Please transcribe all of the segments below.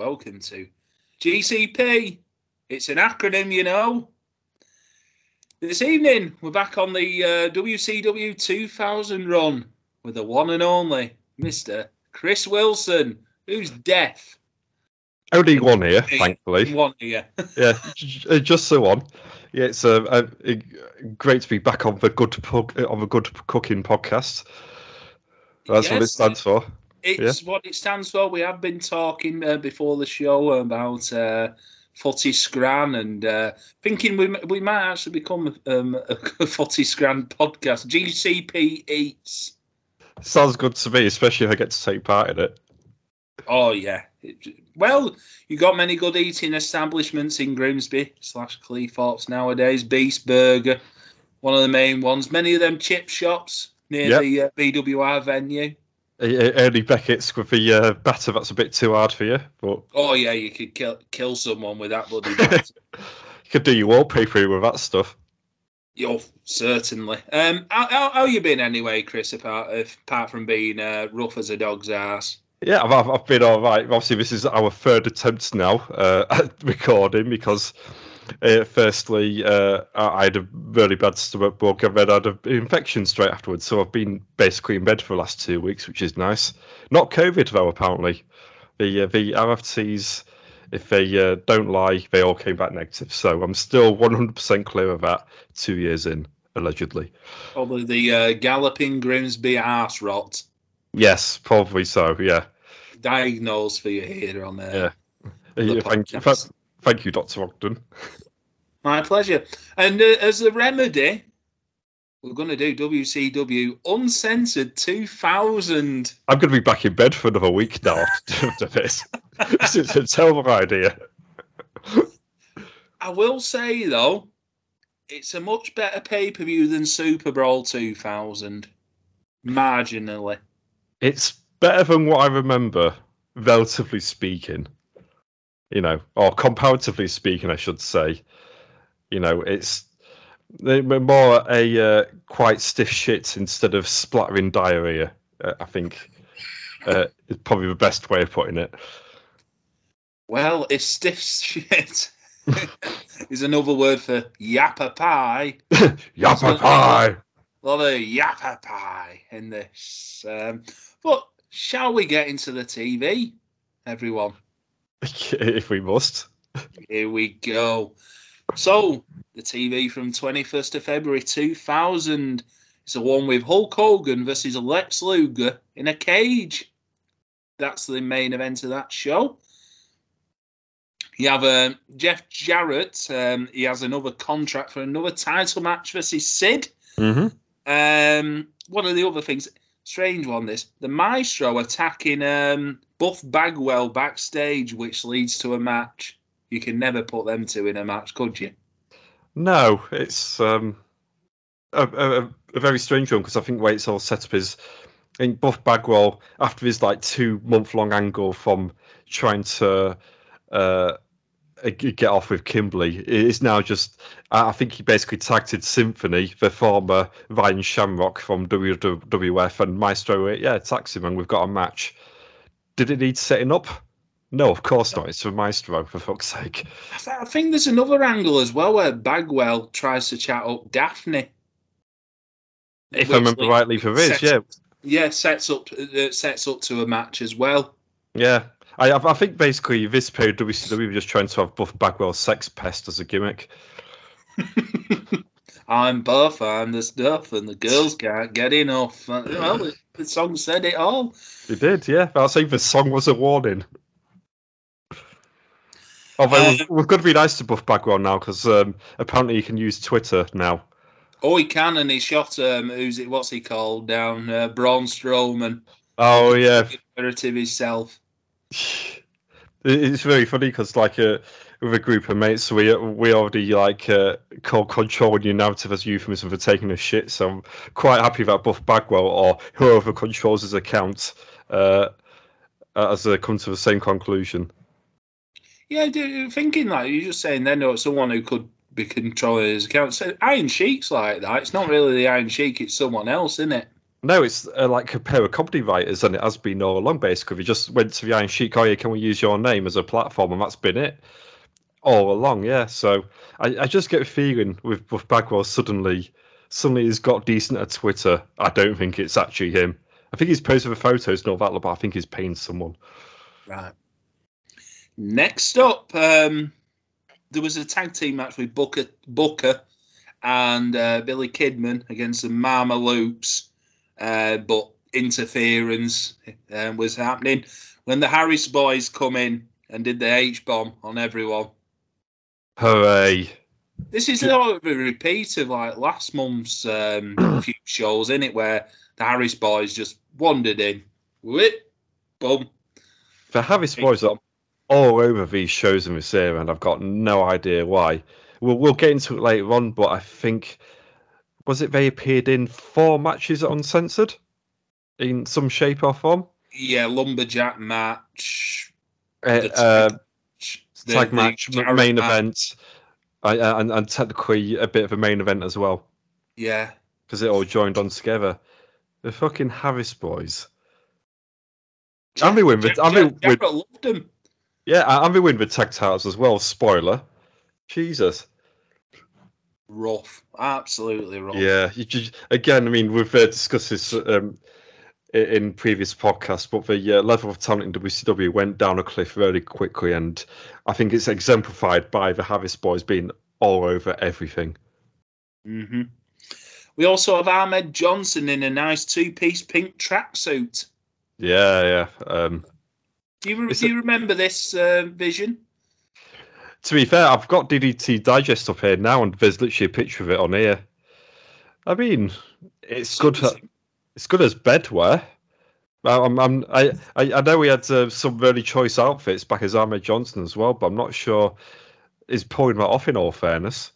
Hello, everyone, and welcome to GCP. It's an acronym, you know. This evening, we're back on the uh, WCW 2000 run with the one and only Mr. Chris Wilson, who's deaf. Only one here, thankfully. One here. yeah, just so on. Yeah, it's uh, uh, great to be back on the good on the good cooking podcast. That's yes, what it stands for. It's yeah. what it stands for. We have been talking uh, before the show about uh, Footy Scran and uh, thinking we we might actually become um, a Footy Scran podcast. GCP Eats. Sounds good to me, especially if I get to take part in it. Oh yeah. Well, you got many good eating establishments in Grimsby slash Cleethorpes nowadays. Beast Burger, one of the main ones. Many of them chip shops near yep. the uh, BWR venue. Ernie Beckett's with the uh, batter that's a bit too hard for you, but oh yeah, you could kill kill someone with that bloody you could do your wallpaper with that stuff. Oh, certainly. Um, how, how, how you been anyway, Chris? Apart apart from being uh, rough as a dog's ass. Yeah, I've, I've been all right. Obviously, this is our third attempt now uh, at recording because, uh, firstly, uh, I had a really bad stomach bug and then I had an infection straight afterwards. So I've been basically in bed for the last two weeks, which is nice. Not COVID, though, apparently. The, uh, the RFTs, if they uh, don't lie, they all came back negative. So I'm still 100% clear of that two years in, allegedly. Probably the uh, galloping Grimsby arse rot. Yes, probably so. Yeah. Diagnosed for you here on there. Yeah. yeah thank you. Thank you, Doctor Ogden. My pleasure. And uh, as a remedy, we're going to do WCW Uncensored 2000. I'm going to be back in bed for another week now after this. this is a terrible idea. I will say, though, it's a much better pay per view than Super Brawl 2000. Marginally it's better than what I remember, relatively speaking. You know, or comparatively speaking, I should say. You know, it's more a uh, quite stiff shit instead of splattering diarrhea. Uh, I think uh, is probably the best way of putting it. Well, it's stiff shit. is another word for yappa pie. yappa pie. A lot of yappa pie in this. Um, but shall we get into the TV, everyone? if we must. Here we go. So, the TV from 21st of February 2000 is the one with Hulk Hogan versus Lex Luger in a cage. That's the main event of that show. You have uh, Jeff Jarrett. Um, he has another contract for another title match versus Sid. Mm-hmm. Um, one of the other things, strange one. This the Maestro attacking um, Buff Bagwell backstage, which leads to a match. You can never put them two in a match, could you? No, it's um, a, a, a, very strange one because I think the way it's all set up is in Buff Bagwell after his like two month long angle from trying to uh, get off with Kimberly. It's now just, I think he basically tagged Symphony, the former Ryan Shamrock from WWF, and Maestro, yeah, tags him, and we've got a match. Did it need setting up? No, of course not. It's for Maestro, for fuck's sake. I think there's another angle as well where Bagwell tries to chat up Daphne. If I remember rightly, for this, yeah. Yeah, sets up uh, sets up to a match as well. Yeah, I, I think basically this period WCW were just trying to have Buff Bagwell sex pest as a gimmick. I'm buff, I'm the stuff, and the girls can't get enough. Uh, well, the song said it all. It did, yeah. I'll say the song was a warning. Although uh, we've, we've, got to be nice to Buff Bagwell now because um, apparently he can use Twitter now. Oh, he can, and he shot um, who's it? What's he called down? Uh, Braun Strowman. Oh yeah, narrative himself. It's very funny because, like, uh, with a group of mates, we we already like uh, call controlling your narrative as euphemism for taking a shit. So I'm quite happy that Buff Bagwell or whoever controls his account uh, has uh, come to the same conclusion. Yeah, thinking like you're just saying, then or someone who could be controlling his account. So Iron Sheik's like that. It's not really the Iron Sheik; it's someone else, isn't it? No, it's uh, like a pair of comedy writers, and it has been all along. Basically, we just went to the Iron Sheik. Oh yeah, can we use your name as a platform? And that's been it all along. Yeah. So I, I just get a feeling with Bagwell suddenly, suddenly he's got decent at Twitter. I don't think it's actually him. I think he's posted the photos and all that, but I think he's paying someone. Right. Next up, um, there was a tag team match with Booker, Booker and uh, Billy Kidman against the Mamalukes, uh, but interference uh, was happening when the Harris boys come in and did the H bomb on everyone. Hooray! This is of a repeat of like last month's um, few shows, in it, where the Harris boys just wandered in, whip, boom. The Harris boys are all over these shows in this era, and I've got no idea why. We'll we'll get into it later on, but I think was it they appeared in four matches uncensored in some shape or form. Yeah, lumberjack match, Uh, the uh, match, tag match, the main match. event, and and technically a bit of a main event as well Yeah, because it all joined on together. The fucking Harris boys. And they win the, and they win, Jarrett loved him. yeah, and they win the tag titles as well. Spoiler. Jesus. Rough, absolutely rough. Yeah, just, again, I mean, we've uh, discussed this um, in previous podcasts, but the uh, level of talent in WCW went down a cliff very quickly, and I think it's exemplified by the Harris boys being all over everything. hmm We also have Ahmed Johnson in a nice two-piece pink tracksuit. Yeah, yeah. Um, Do you, do you remember this uh, vision? To be fair, I've got DDT Digest up here now, and there's literally a picture of it on here. I mean, it's good. It's good as bedwear. I- I'm, I'm, I, I, know we had uh, some really choice outfits back as Ahmed Johnson as well, but I'm not sure he's pulling that off. In all fairness,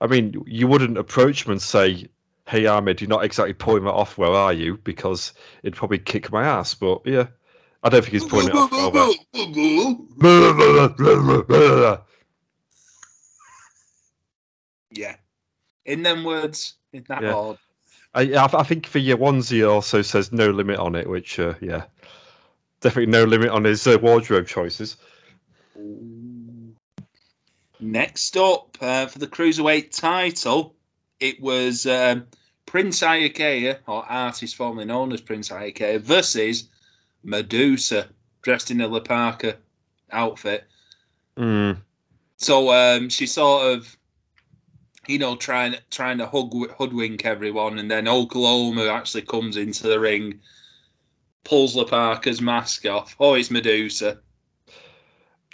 I mean, you wouldn't approach him and say, "Hey, Ahmed, you're not exactly pulling that off. Where are you?" Because it'd probably kick my ass. But yeah, I don't think he's pulling it off. well. Yeah. In them words, in that Yeah. order. I, I think for your onesie also says no limit on it, which uh, yeah, definitely no limit on his uh, wardrobe choices. Next up, uh, for the Cruiserweight title, it was um, Prince Iaukea, or artist formerly known as Prince Iaukea, versus Medusa, dressed in a La Parka outfit. Mm. So um, she sort of, you know, trying trying to hug, hoodwink everyone, and then Oklahoma actually comes into the ring, pulls La Parka's mask off. Oh, it's Medusa.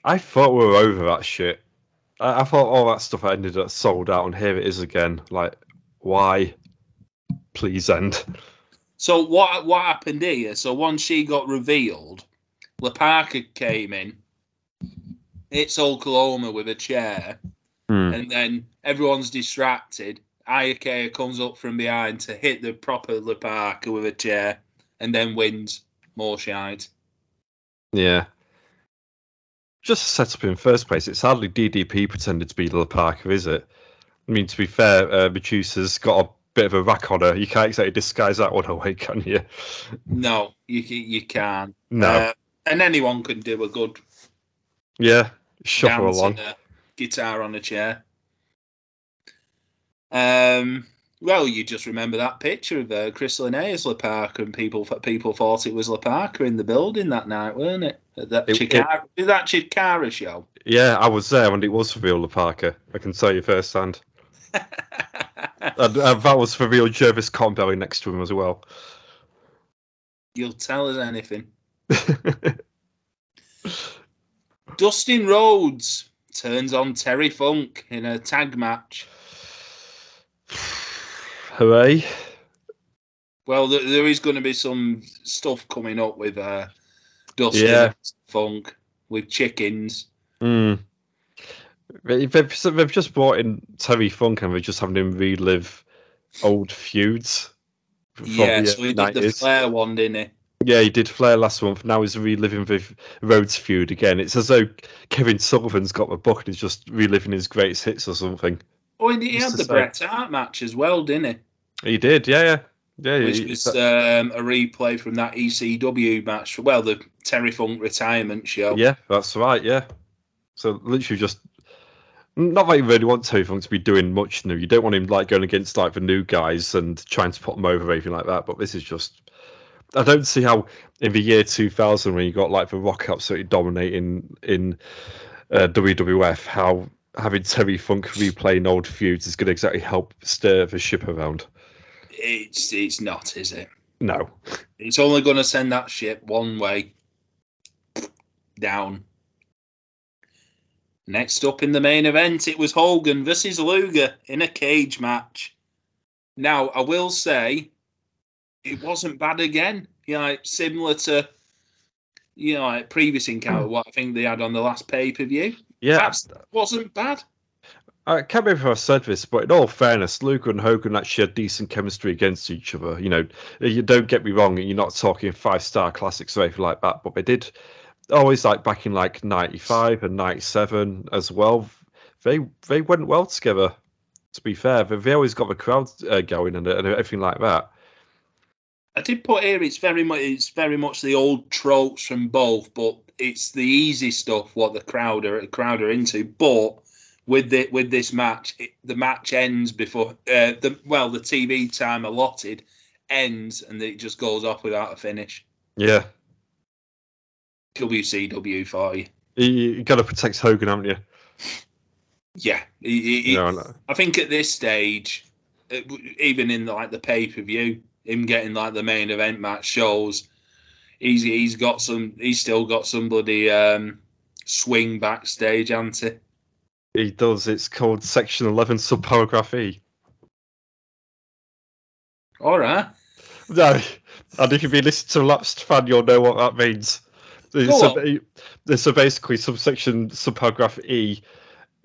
I thought we were over that shit. I, I thought all that stuff ended up sold out, and here it is again. Like, why? Please end. So what what happened here? So once she got revealed, La Parka came in. It's Oklahoma with a chair, Mm. and then everyone's distracted. Iaukea comes up from behind to hit the proper La Parka with a chair, and then wins. More shite. Yeah. Just set up in first place. It's hardly DDP pretended to be La Parka, is it? I mean, to be fair, uh, Medusa's got a bit of a rack on her. You can't exactly disguise that one away, can you? No, you you can't. No. Uh, and anyone can do a good yeah. Shuffle along. a guitar on a chair. Um. Well, you just remember that picture of uh, Chris Linnea as La Parka, and people people thought it was La Parka in the building that night, weren't it? At that It- Chikara, did that Chikara show? Yeah, I was there and it was for real La Parka. I can tell you firsthand. And, uh, that was for real Jervis Cottonbelly next to him as well. You'll tell us anything. Dustin Rhodes turns on Terry Funk in a tag match. Hooray. Well, there, there is going to be some stuff coming up with uh, Dustin Yeah. Funk with chickens. Mm. They- They've, they've just brought in Terry Funk and they're just having him relive old feuds. yeah, the so he did the 90s. Flair one, didn't he? Yeah, he did Flair last month. Now he's reliving the Rhodes feud again. It's as though Kevin Sullivan's got the book and he's just reliving his greatest hits or something. Oh, and he Just had the say. Bret Hart match as well, didn't he? He did, yeah, yeah. Yeah, which he- was that- um, a replay from that ECW match. Well, the Terry Funk retirement show. yeah, that's right. Yeah. So literally just not that you really want Terry Funk to be doing much new. You don't want him like going against like the new guys and trying to put them over or anything like that. But this is just. I don't see how in the year 2000 when you got like the Rock absolutely dominating in uh, WWF, how having Terry Funk replaying old feuds is going to exactly help stir the ship around. It's it's not, is it? No. It's only going to send that ship one way down. Next up in the main event, it was Hogan versus Luger in a cage match. Now, I will say, it wasn't bad again. You know, similar to you know, like previous encounter, what I think they had on the last pay per view. Yeah, That wasn't bad. I can't remember if I said this, but in all fairness, Luger and Hogan actually had decent chemistry against each other. You know, you don't get me wrong, you're not talking five star classics or anything like that, but they did always like back in like '95 and '97 as well. They they went well together. To be fair, they, they always got the crowd uh, going and, and everything like that. I did put here it's very much it's very much the old tropes from both, but it's the easy stuff what the crowd are the crowd are into. But with the with this match, it, the match ends before uh, the well the TV time allotted ends and it just goes off without a finish. Yeah, WCW for you. you, you got to protect Hogan, haven't you? Yeah, he- he- You know, I think at this stage, even in like the pay per view, him getting like the main event match shows he's he's got some he's still got somebody um, swing backstage, hasn't he? he does. It's called Section 11, subparagraph E. All right, No, and if you've been listening to a lapsed fan, you'll know what that means. So, so basically, subsection subparagraph E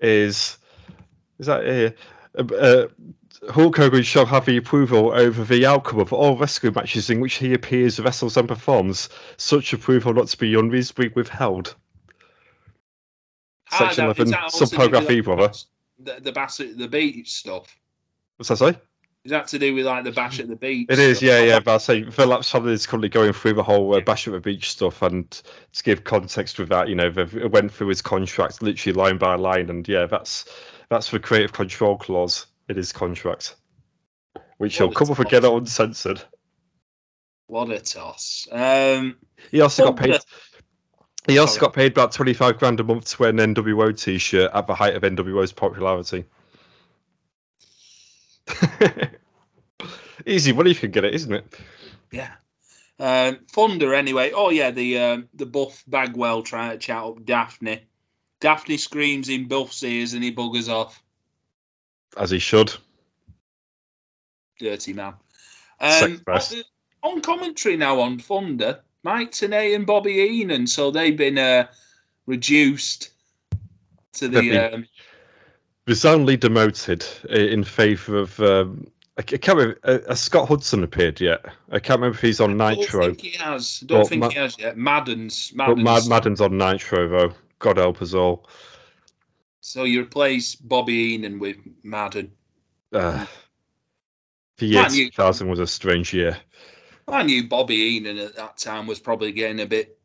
is is that here? Uh, uh, Hulk Hogan shall have the approval over the outcome of all rescue matches in which he appears, wrestles, and performs. Such approval not to be unreasonably withheld. Ah, Section is 11, that also subparagraph E, brother. The the bash at the beach stuff. What's that say? Is that to do with like the bash at the beach? It is, stuff? yeah, yeah. But I say the lapsed is currently going through the whole uh, Bash at the Beach stuff, and to give context with that, you know, they went through his contract literally line by line, and yeah, that's that's the creative control clause in his contract, which he'll come up again uncensored. What a toss. Um, He also got paid. He also Sorry. got paid about twenty five grand a month to wear an NWO T-shirt at the height of NWO's popularity. Easy money if you can get it, isn't it? Yeah. Um, Thunder, anyway. Oh, yeah, the um, the Buff Bagwell trying to chat up Daphne. Daphne screams in Buff's ears and he buggers off. As he should. Dirty man. Um, on, commentary now on Thunder, Mike Tenay and Bobby Heenan. So they've been uh, reduced to the. been- Um, resignedly demoted in favour of. Um, I can't remember. Uh, has Scott Hudson appeared yet? I can't remember if he's on I don't Nitro. think he has. I Don't think Ma- he has yet. Madden's. Madden's. Mad- Madden's on Nitro though. God help us all. So you replace Bobby Heenan with Madden. Uh, the year Man, you- 2000 was a strange year. I knew Bobby Heenan at that time was probably getting a bit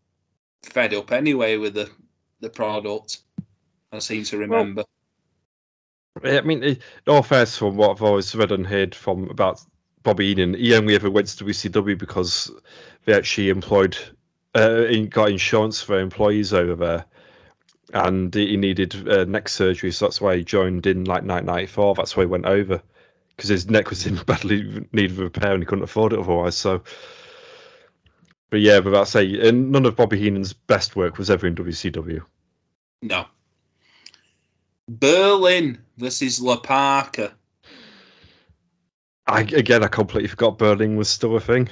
fed up anyway with the the product. I seem to remember. I mean, in all fairness, from what I've always read and heard from about Bobby Heenan, he only ever went to WCW because they actually employed, uh, got insurance for employees over there, and he needed uh, neck surgery, so that's why he joined in like 1994. That's why he went over because his neck was in badly need of repair and he couldn't afford it otherwise. So, but yeah, but I say, and none of Bobby Heenan's best work was ever in WCW. no. Berlin versus La Parka. I again, I completely forgot Berlin was still a thing.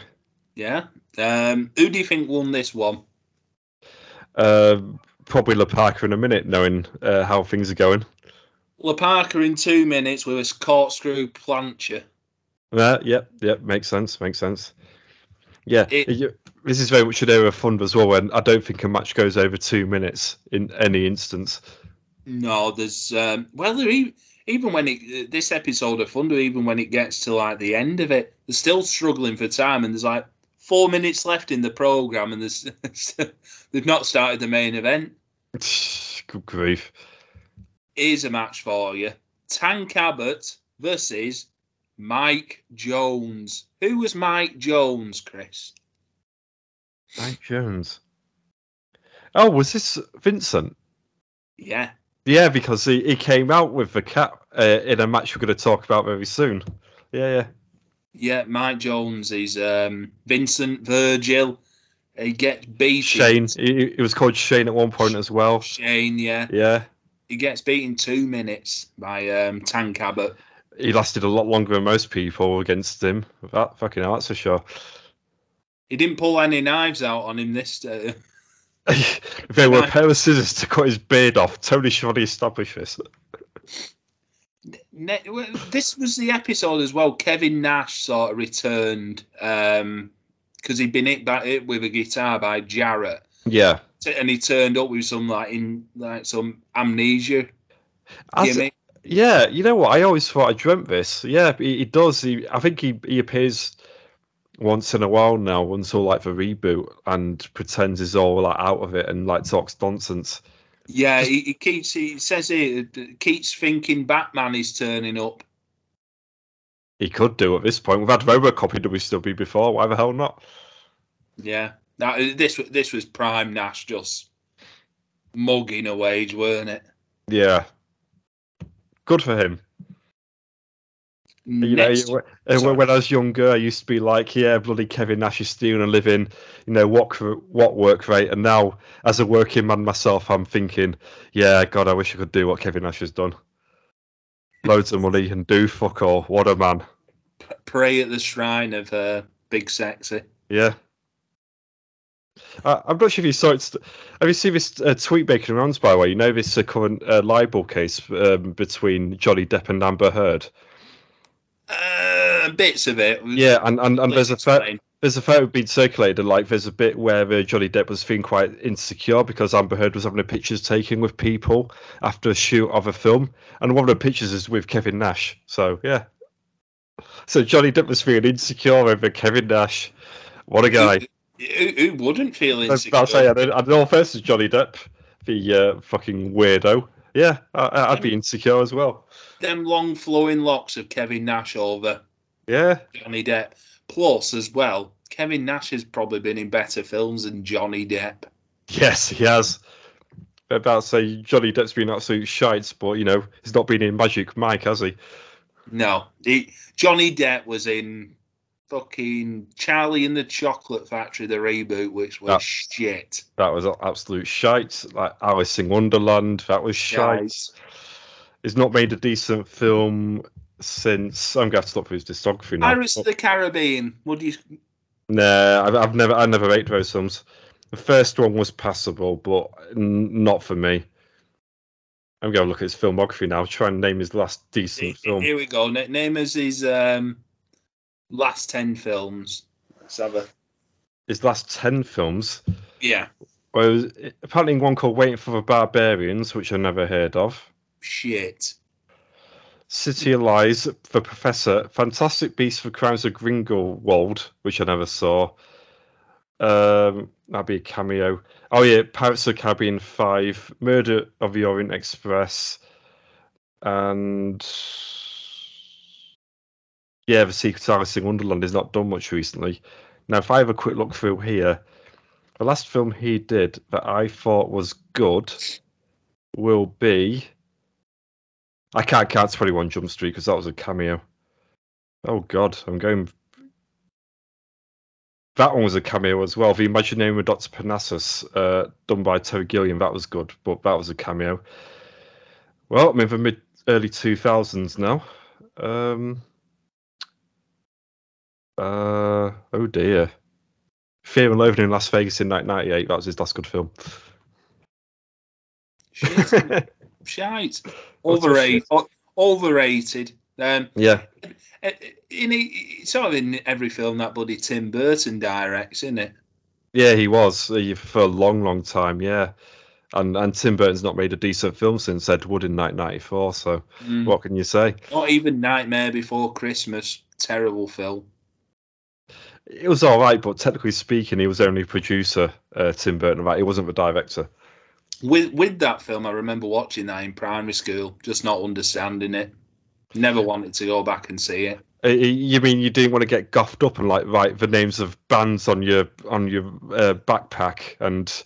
Yeah. Um, who do you think won this one? Um, probably La Parka in a minute, knowing uh, how things are going. La Parka in two minutes with a corkscrew plancher. Uh, yep, yep, makes sense, makes sense. Yeah, It- you- this is very much an area of fun as well, and I don't think a match goes over two minutes in any instance. No, there's um, well, there even, even when it this episode of Thunder, even when it gets to like the end of it, they're still struggling for time, and there's like four minutes left in the program, and there's they've not started the main event. Good grief! Here's a match for you: Tank Abbott versus Mike Jones. Who was Mike Jones, Chris? Mike Jones. Oh, was this Vincent? Yeah. Yeah, because he, he came out with the cap uh, in a match we're going to talk about very soon. Yeah, yeah. Yeah, Mike Jones is um, Vincent Virgil. He gets beaten. Shane. He, he was called Shane at one point as well. Shane, yeah. Yeah. He gets beaten two minutes by um, Tank Abbott. He lasted a lot longer than most people against him. That fucking hell, that's for sure. He didn't pull any knives out on him this. Uh, there were a pair of scissors to cut his beard off, Tony Schiavone established this. This was the episode as well. Kevin Nash sort of returned because he'd been hit by it with a guitar by Jarrett. Yeah, and he turned up with some like in like some amnesia. Yeah, you know what? I always thought I dreamt this. Yeah, he, he does. He, I think he he appears once in a while now until like the reboot and pretends he's all like out of it and like talks nonsense. Yeah, he, he keeps he says he keeps thinking Batman is turning up. He could do at this point. We've had Robocop in WCW before. Why the hell not? Yeah, now this this was prime Nash just mugging a wage, weren't it? Yeah, good for him. You know, uh, Sorry. when I was younger, I used to be like, "Yeah, bloody Kevin Nash is stealing a living." You know what? What work rate? And now, as a working man myself, I'm thinking, "Yeah, God, I wish I could do what Kevin Nash has done. Loads of money and do fuck all. What a man!" Pray at the shrine of uh, Big Sexy. Yeah. Uh, I'm not sure if you saw it. Have you seen this uh, tweet making rounds? By the way, you know this uh, current uh, libel case um, between Johnny Depp and Amber Heard. Uh, bits of it. Yeah, and, and, and there's a photo, there's a photo being circulated. Like there's a bit where uh, Johnny Depp was feeling quite insecure because Amber Heard was having a pictures taken with people after a shoot of a film, and one of the pictures is with Kevin Nash. So yeah, so Johnny Depp was feeling insecure over Kevin Nash. What a guy! Who, who wouldn't feel insecure? I'll say I don't know first is Johnny Depp, the uh, fucking weirdo. Yeah, I, would be insecure as well. Them long flowing locks of Kevin Nash over. Yeah. Johnny Depp. Plus, as well, Kevin Nash has probably been in better films than Johnny Depp. Yes, he has. About to say Johnny Depp's been absolute shite, but you know he's not been in Magic Mike, has he? No, he, Johnny Depp was in fucking Charlie and the Chocolate Factory, the reboot, which was that, shit. That was absolute shite. Like Alice in Wonderland, that was shite. He's not made a decent film since. I'm going to have to look for his discography now. Pirates of the Caribbean. Would you? Nah, I've, I've never, I never rated those films. The first one was passable, but n- not for me. I'm going to look at his filmography now. Try and name his last decent film. Here we go. Name us his um, last ten films. Let's have a. His last ten films. Yeah. Well, apparently one called Waiting for the Barbarians, which I never heard of. Shit. City of Lies, The Professor, Fantastic Beasts for Crimes of Grindelwald, which I never saw. Um, that'd be a cameo. Oh yeah, Pirates of the Caribbean Five, Murder of the Orient Express, and yeah, the Secret Alice in Wonderland has not done much recently. Now, if I have a quick look through here, the last film he did that I thought was good will be. I can't count 21 Jump Street because that was a cameo. Oh, God, I'm going. That one was a cameo as well. The Imaginarium of Dr. Parnassus, uh, done by Terry Gilliam, that was good, but that was a cameo. Well, I'm in the mid early 2000s now. Um, uh, oh dear. Fear and Loathing in Las Vegas in 1998. That was his last good film. Shit. Shite. Overrated. Overrated. Um, yeah. In a, sort of in every film that bloody Tim Burton directs, isn't it? Yeah, he was for a long, long time. Yeah. And and Tim Burton's not made a decent film since Ed Wood in 1994. So Mm. what can you say? Not even Nightmare Before Christmas. Terrible film. It was all right, but technically speaking, he was only producer. Uh, Tim Burton, right? He wasn't the director. With with that film, I remember watching that in primary school, just not understanding it. Never wanted to go back and see it. Uh, You mean you didn't want to get guffed up and like write the names of bands on your on your uh, backpack and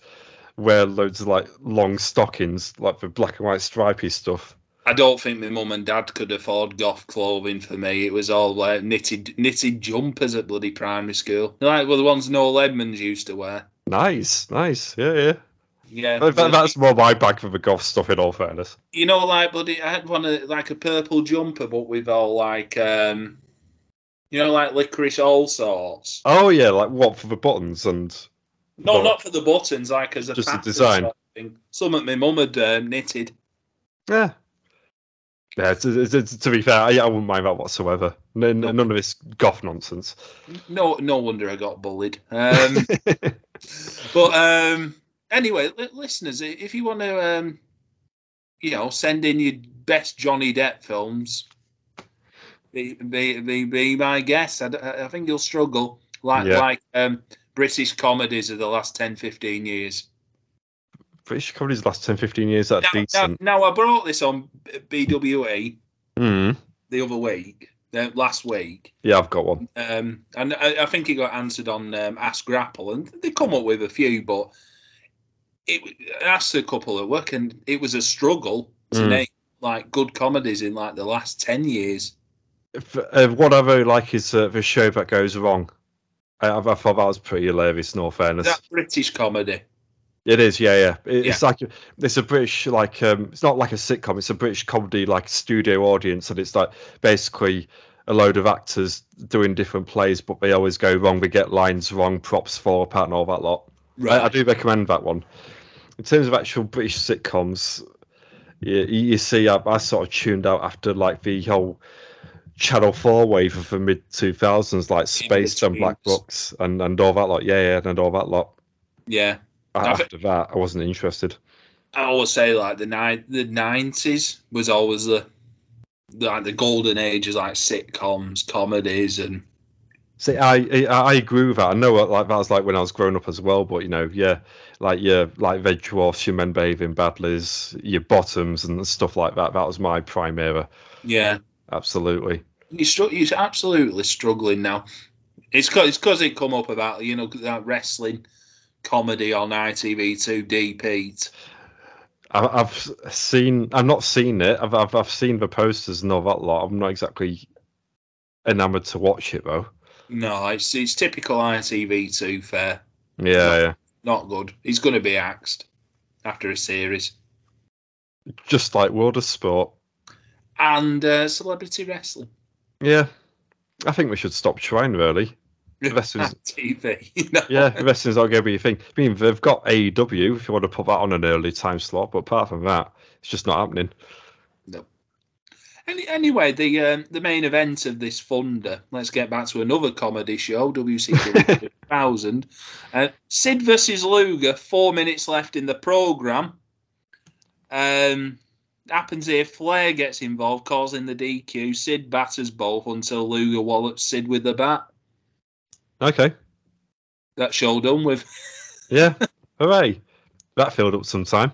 wear loads of like long stockings, like the black and white stripy stuff? I don't think my mum and dad could afford goth clothing for me. It was all uh, knitted knitted jumpers at bloody primary school, like well, the ones Noel Edmonds used to wear. Nice, nice, yeah, yeah. Yeah, That- that- that's more my bag for the golf stuff. In all fairness, you know, like bloody, I had one of, like a purple jumper, but with all like, um, you know, like licorice all sorts. oh yeah, like what for the buttons and No, But- not for the buttons, like as a Just pattern design. sort of thing. Some that my mum had um, knitted. yeah. Yeah, to, to, to be fair, I, I wouldn't mind that whatsoever. No, No. None of this goth nonsense. No, no wonder I got bullied. Um, but um, anyway, li- listeners, if you want to, um, you know, send in your best Johnny Depp films, be be be, be my guest. I, I think you'll struggle, like Yeah. like um, British comedies of the last 10, 15 years. British comedies last 10, 15 years that Now, now, decent. now, I brought this on B- BWE Mm. the other week, uh, last week, Yeah, I've got one. um, and I, I think it got answered on um, Ask Grapple, and they come up with a few, but it asked a couple at work, and it was a struggle to Mm. name like good comedies in like the last ten years. If, uh, what I really like is uh, the show that goes wrong. I, I thought that was pretty hilarious. In all fairness, That British comedy, it is. Yeah, yeah. It- It's like it's a British like um, it's not like a sitcom. It's a British comedy like studio audience, and it's like basically a load of actors doing different plays, but they always go wrong. They get lines wrong, props fall apart, and all that lot. I, I do recommend that one. In terms of actual British sitcoms, you, you see, I, I sort of tuned out after like the whole Channel Four wave of the mid two thousands, like Space and Black. Books and and all that lot. Yeah, yeah, and all that lot. Yeah, After that, I wasn't interested. I always say like the ni- the nineties was always the like the golden age of like sitcoms, comedies, and See, I, I I agree with that. I know what like that was like when I was growing up as well. But you know, yeah, like your like Veg Dwarfs, your Men Behaving Badlies, your Bottoms, and stuff like that. That was my prime era. yeah, Absolutely. He's, str- he's absolutely struggling now. It's because it's 'cause it come up about you know that wrestling comedy on ITV2 Deep Heat. I- I've seen. I've not seen it. I've, I've I've seen the posters and all that lot. I'm not exactly enamored to watch it though. No, it's it's typical ITV2 fare. Yeah, yeah. Not good. He's going to be axed after a series. Just like World of Sport. And uh, celebrity wrestling. Yeah, I think we should stop trying. Really. Wrestling's- TV. No. Yeah, wrestling's not going to be a thing. I mean, they've got AEW if you want to put that on an early time slot, but apart from that, it's just not happening. Any, anyway, the um, the main event of this funder. Let's get back to another comedy show, WCW 1000. Uh, Sid versus Luger. Four minutes left in the program. Um, happens here. Flair gets involved, causing the DQ. Sid batters both until Luger wallops Sid with the bat. Okay. That show done with. Yeah. Hooray. That filled up some time.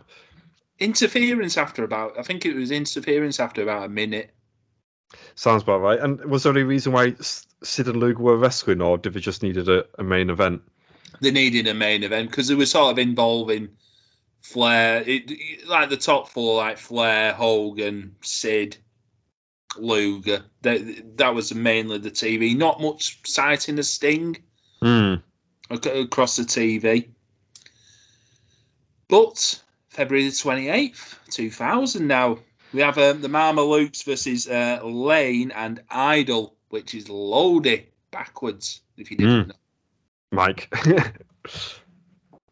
Interference after about, I think it was interference after about a minute. Sounds about right. And was there any reason why Sid and Luger were wrestling, or did they just needed a, a main event? they needed a main event because they were sort of involving Flair, it, like the top four, like Flair, Hogan, Sid, Luger. That that was mainly the TV. Not much sighting of Sting hmm. ac- across the TV. But February the twenty eighth, two thousand. Now we have um, the Mamalukes versus uh, Lane and Idol, which is loaded backwards. If you didn't Mm. know. Mike.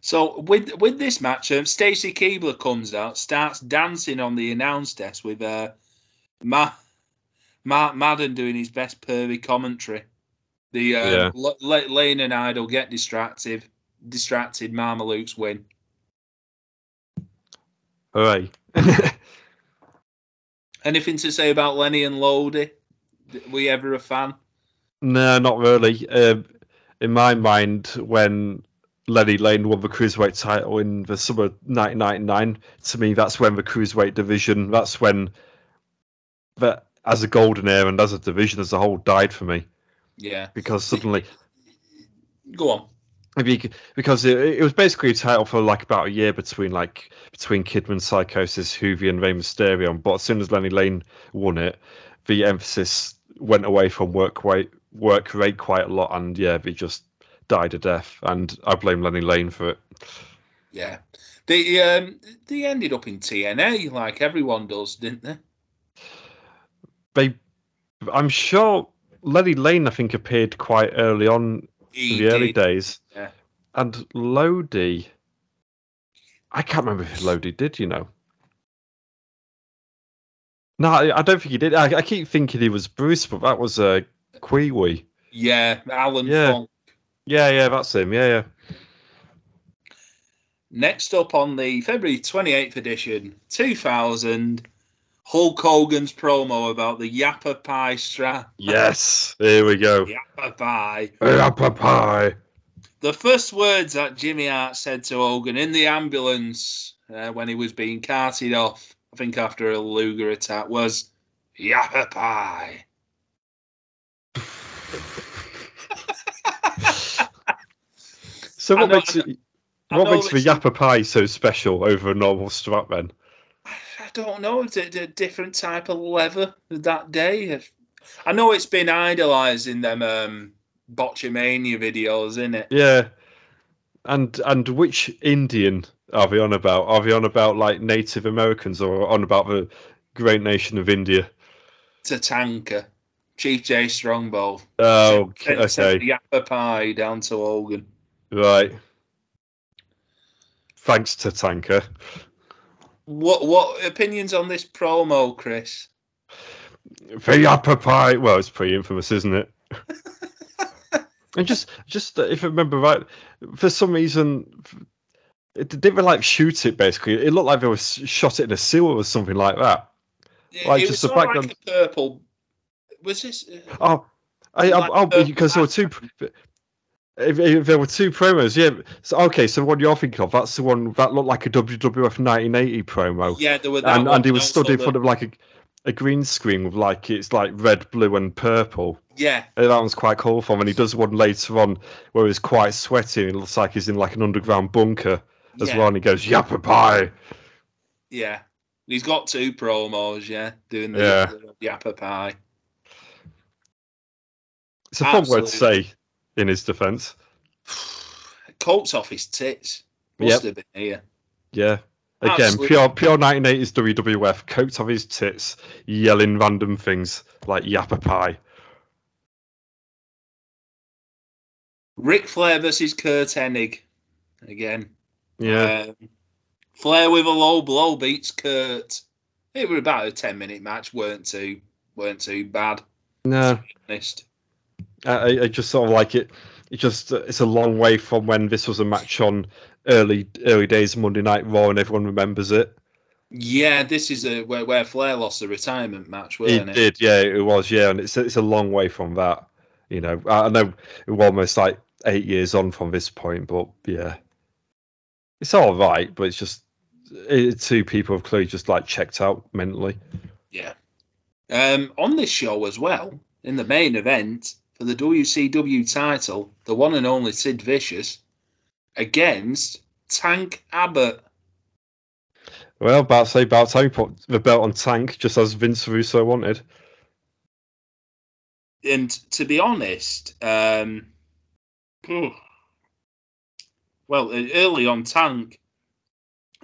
So with with this match, um, Stacy Keibler comes out, starts dancing on the announce desk with uh, Ma- Mark Madden doing his best pervy commentary. The uh, Yeah. L- L- Lane and Idol get distracted. Distracted, Mamalukes win. Hooray. Anything to say about Lenny and Lodi? Were you ever a fan? no, not really. Um, in my mind, when Lenny Lane won the cruiserweight title in the summer of 1999, to me, that's when the cruiserweight division, that's when that as a golden era and as a division as a whole died for me Yeah. because suddenly Go on. Maybe because it, it was basically a title for like about a year between like between Kidman, Psicosis, Juvi, and Rey Mysterio. But as soon as Lenny Lane won it, the emphasis went away from work rate, work rate quite a lot, and yeah, they just died a death. And I blame Lenny Lane for it. Yeah. They um they ended up in TNA like everyone does, didn't they? They, I'm sure Lenny Lane, I think, appeared quite early on He in the early days, Yeah. and Lodi. I can't remember if Lodi did, you know. No, I I don't think he did. I, I keep thinking he was Bruce, but that was uh, Kiwi. Yeah, Alan Yeah. Funk. Yeah, yeah, that's him. Yeah, yeah. Next up on the February 28th edition, 2000, Hulk Hogan's promo about the Yappa Pie strap. Yes, here we go. Yappa Pie. Apple pie. The first words that Jimmy Hart said to Hogan in the ambulance uh, when he was being carted off, I think after a Luger attack, was Yappa Pie. So what makes it, what makes the Yappa pie so special over a normal strap then? I don't know. It's a, a different type of leather that day. I know it's been idolised in them um, Botchamania videos, isn't it? Yeah. And and which Indian are we on about? Are we on about like Native Americans or on about the great nation of India? Tatanka, Chief Jay Strongbow. Oh, Sent- sent okay, the Yappa Pie down to Hogan. right. Thanks to Tanker. What what opinions on this promo, Chris? Yappa pie. Well, it's pretty infamous, isn't it? and just, just uh, if I remember right, for some reason, it didn't really, like shoot it. Basically, it looked like they were shot it in a sewer or something like that. Like, it just was the background- like purple. Was this? uh, Oh, I, Like I, oh, because there were two. If, if there were two promos, yeah. So okay, so what you're thinking of? That's the one that looked like a WWF 1980 promo, Yeah, there were that and one, and he was stood in front of like a, a green screen with like it's like red, blue, and purple. Yeah, Uh, That one's quite colourful, and he does one later on where he's quite sweaty. and It looks like he's in like an underground bunker as yeah, well, and he goes "Yappa pie." yeah. He's got two promos. Yeah, doing the, Yeah. the Yappa Pie. It's a fun word to say in his defence. Coats off his tits. Must Yep. have been here. Yeah. Again, Absolutely. pure pure 1980s WWF, coats off his tits, yelling random things like "Yappa pie." Ric Flair versus Curt Hennig. Again. Yeah, Um, Flair with a low blow beats Kurt. It was about a ten minute match. weren't too weren't too bad. no, To honest. I, I- just sort of like it. It just it's a long way from when this was a match on early early days of Monday Night Raw, and everyone remembers it. Yeah, this is a where, where Flair lost the retirement match, wasn't it? It did, yeah, it was, yeah, and it's it's a long way from that. You know, I know we're almost like eight years on from this point, but yeah, it's all right. But it's just it, two people have clearly just like checked out mentally. Yeah. Um, on this show as well, in the main event for the WCW title, the one and only Sid Vicious against Tank Abbott. Well, about to say about time put the belt on Tank, just as Vince Russo wanted. And to be honest, um, well, early on, Tank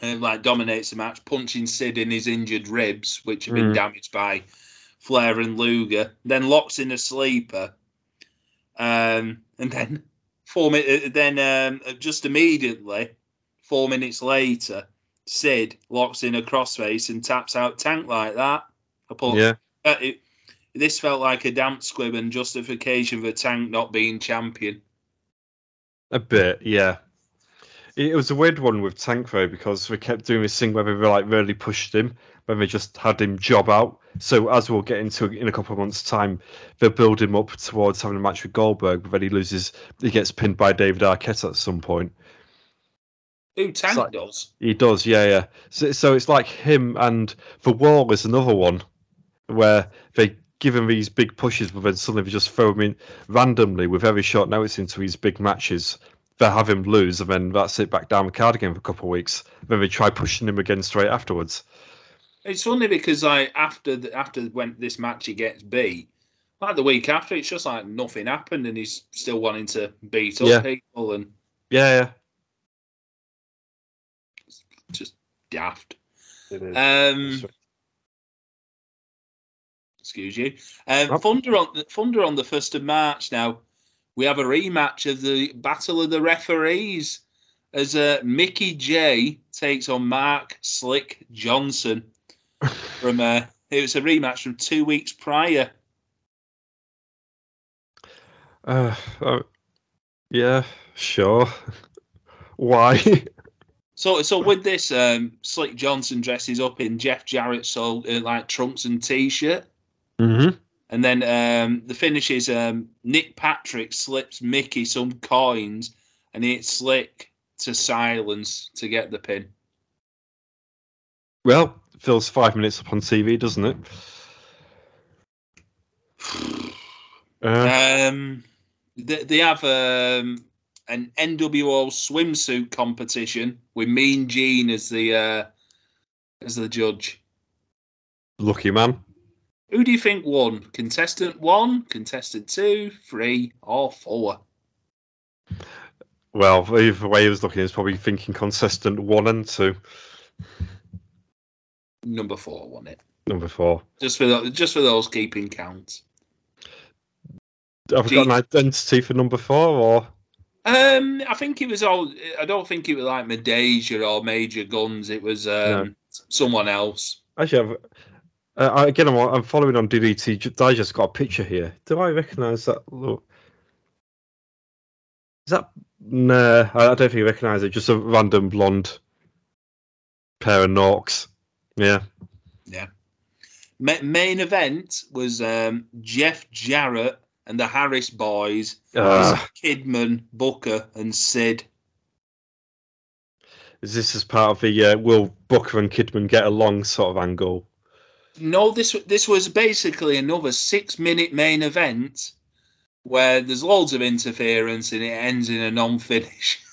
uh, like dominates the match, punching Sid in his injured ribs, which have been Mm. damaged by Flair and Luger. Then locks in a sleeper, um, and then four minutes. Then um, just immediately, four minutes later, Sid locks in a crossface and taps out Tank like that. I Yeah, uh, it, this felt like a damp squib and justification for Tank not being champion. a bit, yeah. It was a weird one with Tank though because we kept doing this thing where we were like really pushed him when we just had him job out. So as we'll get into in a couple of months' time, they'll build him up towards having a match with Goldberg, but then he loses, he gets pinned by David Arquette at some point. Who Tank like- does? He does, yeah, yeah. So, so it's like him and the Wall is another one where they give him these big pushes, but then suddenly they just throw him in randomly with very short notice into these big matches. They have him lose, and then that's it back down the card again for a couple of weeks. Then they try pushing him again straight afterwards. It's funny because like after the, after when this match he gets beat, like the week after, it's just like nothing happened, and he's still wanting to beat up Yeah. people and Yeah, just daft. yeah. Um, excuse you. Um. Thunder on the Thunder on the first of March. Now we have a rematch of the Battle of the Referees as uh, Mickey Jay takes on Mark Slick Johnson from. Uh, it was a rematch from two weeks prior. Uh, uh, yeah, sure. Why? So, so with this, um, Slick Johnson dresses up in Jeff Jarrett's old uh, like trunks and t-shirt, hmm and then um, the finish is um, Nick Patrick slips Mickey some coins, and hits Slick to silence to get the pin. Well, fills five minutes up on TV, doesn't it? Uh, Um, they, they have um, an NWO swimsuit competition with Mean Gene as the uh, as the judge. lucky man. Who do you think won? Contestant one, contestant two, three, or four? Well, either way he was looking, he was probably thinking consistent one and two. Number four won it. Number four. Just for the, just for those keeping count. Have we got an identity for number four, or Um, I think it was all. I don't think it was like Midajah or Major Gunns. It was um, No. someone else. actually, I've, uh, again, I'm, I'm following on DDT I just Got a picture here. Do I recognise that look? Is that nah? I don't think I recognise it. Just a random blonde pair of norks. Yeah. Ma- main event was um, Jeff Jarrett and the Harris boys, Uh, Kidman, Booker, and Sid. is this as part of the uh, will Booker and Kidman get along sort of angle? No, this this was basically another six minute main event where there's loads of interference and it ends in a non finish.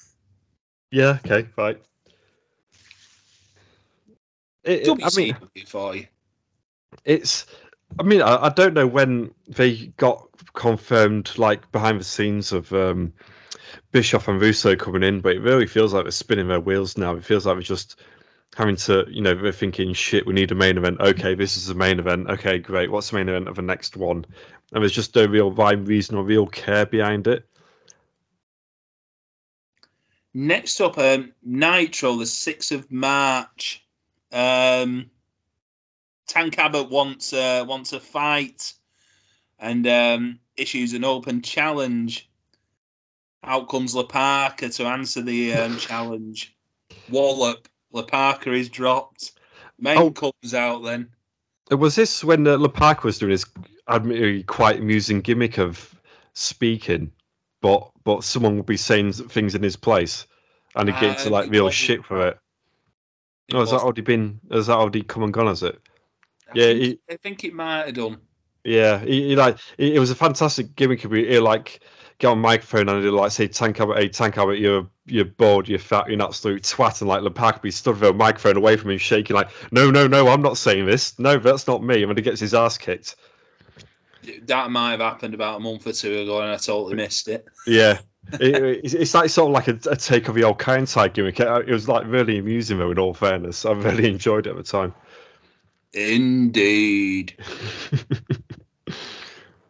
Yeah. Okay. Right. It, it- I mean, WCW it's i mean I, I don't know when they got confirmed like behind the scenes of um bischoff and russo coming in but it really feels like they're spinning their wheels now. It feels like we're just having to you know they're thinking shit we need a main event. Okay this is the main event. Okay great. What's the main event of the next one? And there's just no real rhyme reason or real care behind it. Next up, um, Nitro, the 6th of March. Um, Tank Abbott wants, uh, wants a fight and um, issues an open challenge. Out comes La Parka to answer the um, challenge. Wallop. La Parka is dropped. Main Oh. comes out then. was this when uh, Lepark was doing his admittedly quite amusing gimmick of speaking but but someone would be saying things in his place and he gets Uh, like real shit for It Oh, has that already been? Has that already come and gone? Has it? I yeah, think, he- I think it might have done. Yeah, he, he like it, was a fantastic gimmick. He he, like get on microphone and he'd like say, "Tank Abbott, hey Tank Abbott, you're you're bored, you're fat, you're an absolute twat," and like Lepak be stood with a microphone away from him, shaking like, "No, no, no, I'm not saying this. No, that's not me." And then he gets his ass kicked. That might have happened about a month or two ago, and I totally missed it. Yeah. It, it's, it's like sort of like a, a take of the old Kind gimmick. It, was like really amusing though. In all fairness, I really enjoyed it at the time. Indeed.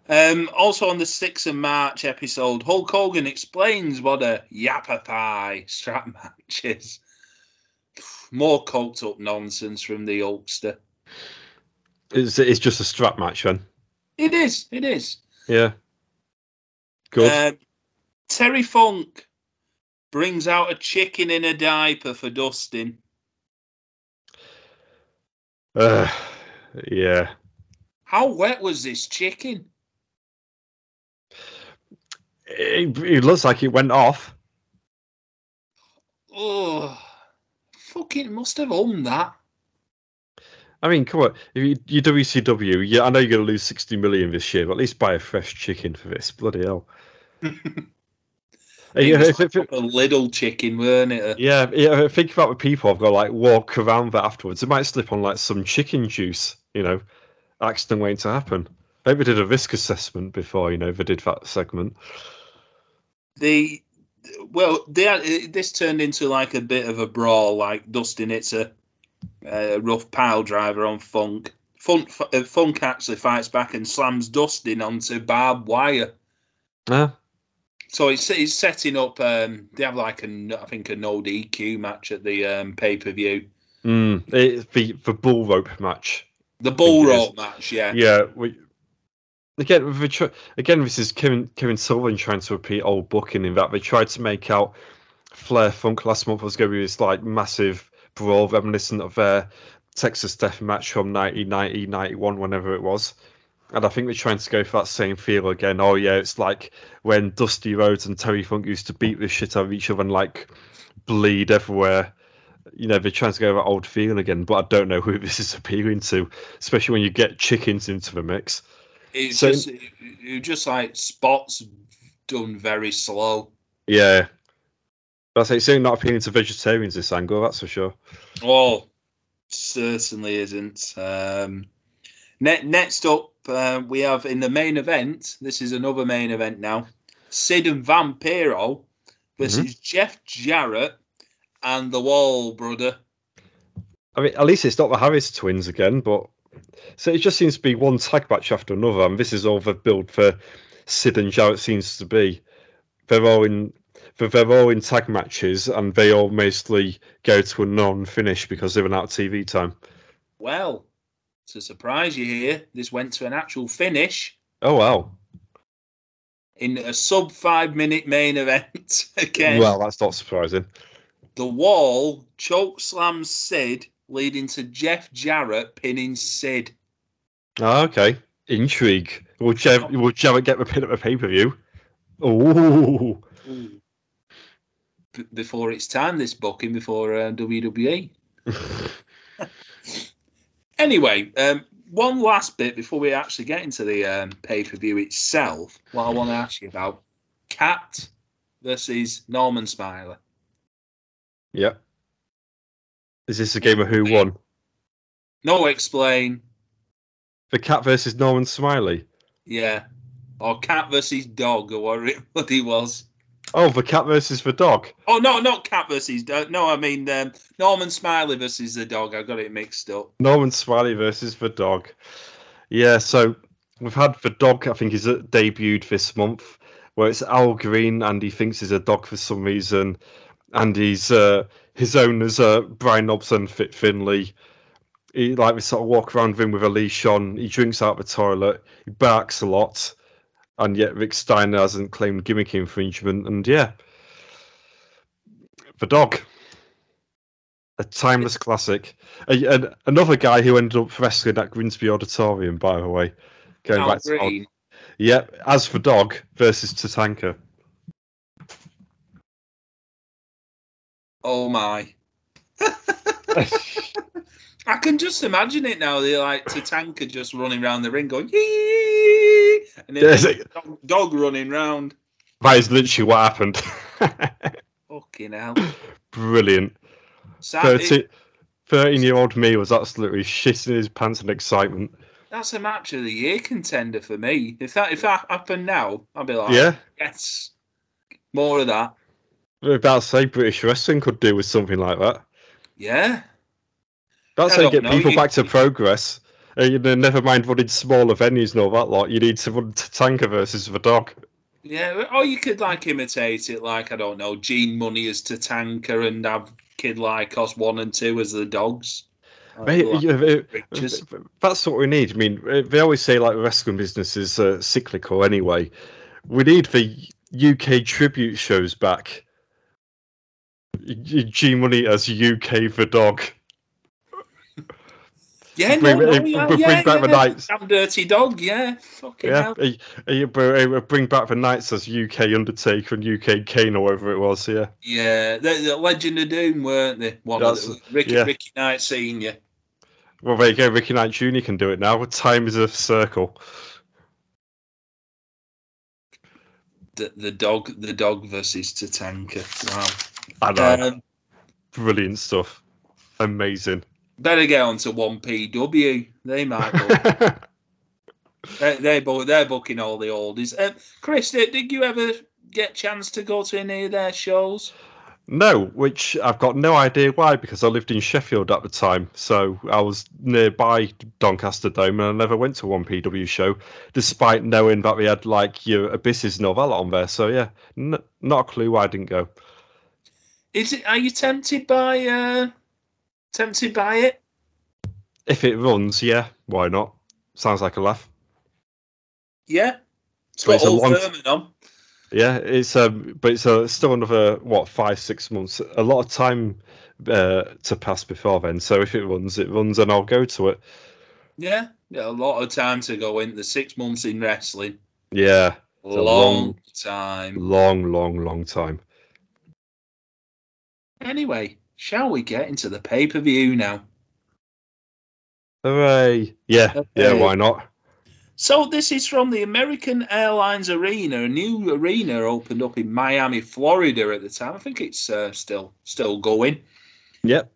Um, also on the 6th of March episode, Hulk Hogan explains what a Yapapi strap match is. More coked up nonsense from the Hulkster. It's it's just a strap match then. It is, it is. Yeah. Good. Um, Terry Funk brings out a chicken in a diaper for Dustin. Uh, yeah. How wet was this chicken? It, it looks like it went off. Oh, fucking must have owned that. I mean, come on. If you, you WCW, yeah, I know you're going to lose 60 million this year, but at least buy a fresh chicken for this. Bloody hell. Yeah, was if- if- a little chicken, weren't it? Yeah, yeah. Think about the people I've got like walk around that afterwards. They might slip on like some chicken juice, you know, accident waiting to happen. Maybe they did a risk assessment before, you know, they did that segment. The well, they, this turned into like a bit of a brawl. Like Dustin, it's a, a rough pile driver on Funk. Funk, Funk actually fights back and slams Dustin onto barbed wire. Yeah, So it's, it's setting up. Um, they have like a, I think an old EQ match at the um, pay per view. mm, the the bull rope match. The bull think it is. rope match, yeah. Yeah, we, again, tr- again, this is Kevin Kevin Sullivan trying to repeat old booking in that they tried to make out Flair Funk last month was going to be this like massive brawl reminiscent of their Texas Death match from 1990, 91, whenever it was. And I think they're trying to go for that same feel again. Oh yeah, it's like when Dusty Rhodes and Terry Funk used to beat the shit out of each other and like bleed everywhere. You know, they're trying to go that old feeling again, but I don't know who this is appealing to, especially when you get chickens into the mix. It's So- just, it, just like spots done very slow. Yeah. That's it. It's certainly not appealing to vegetarians, this angle, that's for sure. Oh, certainly isn't. Um, ne- next up, uh, we have in the main event. This is another main event now. Sid and Vampiro versus Jeff Jarrett and the Wall brother. I mean, at least it's not the Harris twins again, but so it just seems to be one tag match after another, and this is all the build for Sid and Jarrett seems to be. They're all in, they're, they're all in tag matches, and they all mostly go to a non-finish because they've run out of TV time. Well, to surprise you here, this went to an actual finish Oh wow! in a sub five minute main event. Again, Well, that's not surprising. the Wall choke slams Sid, leading to Jeff Jarrett pinning Sid. Oh, okay, intrigue. Will Jeff, will Jarrett get the pin at the pay-per-view? Oh, before it's time, this booking before uh, WWE. Anyway, um, one last bit before we actually get into the um, pay per view itself. What I want to ask you about Cat versus Norman Smiley. yeah. Is this a game of who won? No explain. The cat versus Norman Smiley. Yeah. Or Cat versus Dog, or what it, what he was. Oh, the cat versus the dog. Oh, no, not Cat versus Dog. No, I mean um, Norman Smiley versus the dog. I got it mixed up. Norman Smiley versus the dog. Yeah, so we've had the dog. I think he's uh, debuted this month, where it's Al Greene, and he thinks he's a dog for some reason, and he's uh, his owners uh, Brian Nobson, Fit Finlay. He like we sort of walk around with him with a leash on. He drinks out the toilet. He barks a lot, and yet Rick Steiner hasn't claimed gimmick infringement. And yeah, the dog. A timeless classic. A, an- another guy who ended up wrestling at Grimsby Auditorium, by the way. Going Al back to Green. Yep. As for Dog versus Tatanka. Oh my. I can just imagine it now. They're like Tatanka just running around the ring going, yee, and then the dog, running round. that is literally what happened. Fucking hell. Brilliant. It- 30, 13 year old me was absolutely shitting his pants in excitement. that's a match of the year contender for me. If that if that happened now, I'd be like, Yeah. yes, more of that. I was About to say British wrestling could do with something like that. Yeah. That's how you get know, people you- back to progress. Uh, you know, never mind running smaller venues and all that lot. You need to run Tatanka versus the dog. Yeah, or you could like imitate it, like I don't know, G Money as Tatanka and have Kid Lykos one and two as the dogs. Mate, Like, you know, it- pictures. That's what we need. I mean, uh, they always say like the wrestling business is uh, cyclical anyway. We need the UK tribute shows back. G Money as UK the dog. Yeah, Bring- no, no, bring yeah, back yeah, the yeah. Knights. Damn dirty dog, yeah. Fucking Yeah, hell. he, he, bring back the Knights as UK Undertaker and UK Kane or whatever it was. Yeah, Yeah, the, the Legion of Doom, weren't they? One That's- of the, Ricky, yeah. Ricky Knight Senior. well there you go. Ricky Knight Jr. can do it now. Time is a circle. The, the dog, the dog versus Tatanka. Wow. I know, Um, brilliant stuff. Amazing. Better get on to one PW. They might. Book. they, they book, they're booking all the oldies. Um, Chris, did, did you ever get chance to go to any of their shows? No, which I've got no idea why because I lived in Sheffield at the time, so I was nearby Doncaster Dome and I never went to one PW show, despite knowing that we had like your Abysses novella on there. So yeah, n- not a clue why I didn't go. Is it? Are you tempted by? Uh, tempted by it? If it runs, yeah, why not? Sounds like a laugh. Yeah. It's But got it's a long- Thurman on. Yeah, it's um, but it's uh, still another what five six months. A lot of time uh, to pass before then. So if it runs, it runs, and I'll go to it. Yeah. Yeah, a lot of time to go in. The six months in wrestling. Yeah, a long, long- time. long, long, long time. Anyway, shall we get into the pay per view now? Hooray! Yeah, yeah, why not? So this is from the American Airlines Arena. A new arena opened up in Miami, Florida at the time. I think it's uh, still still going. Yep.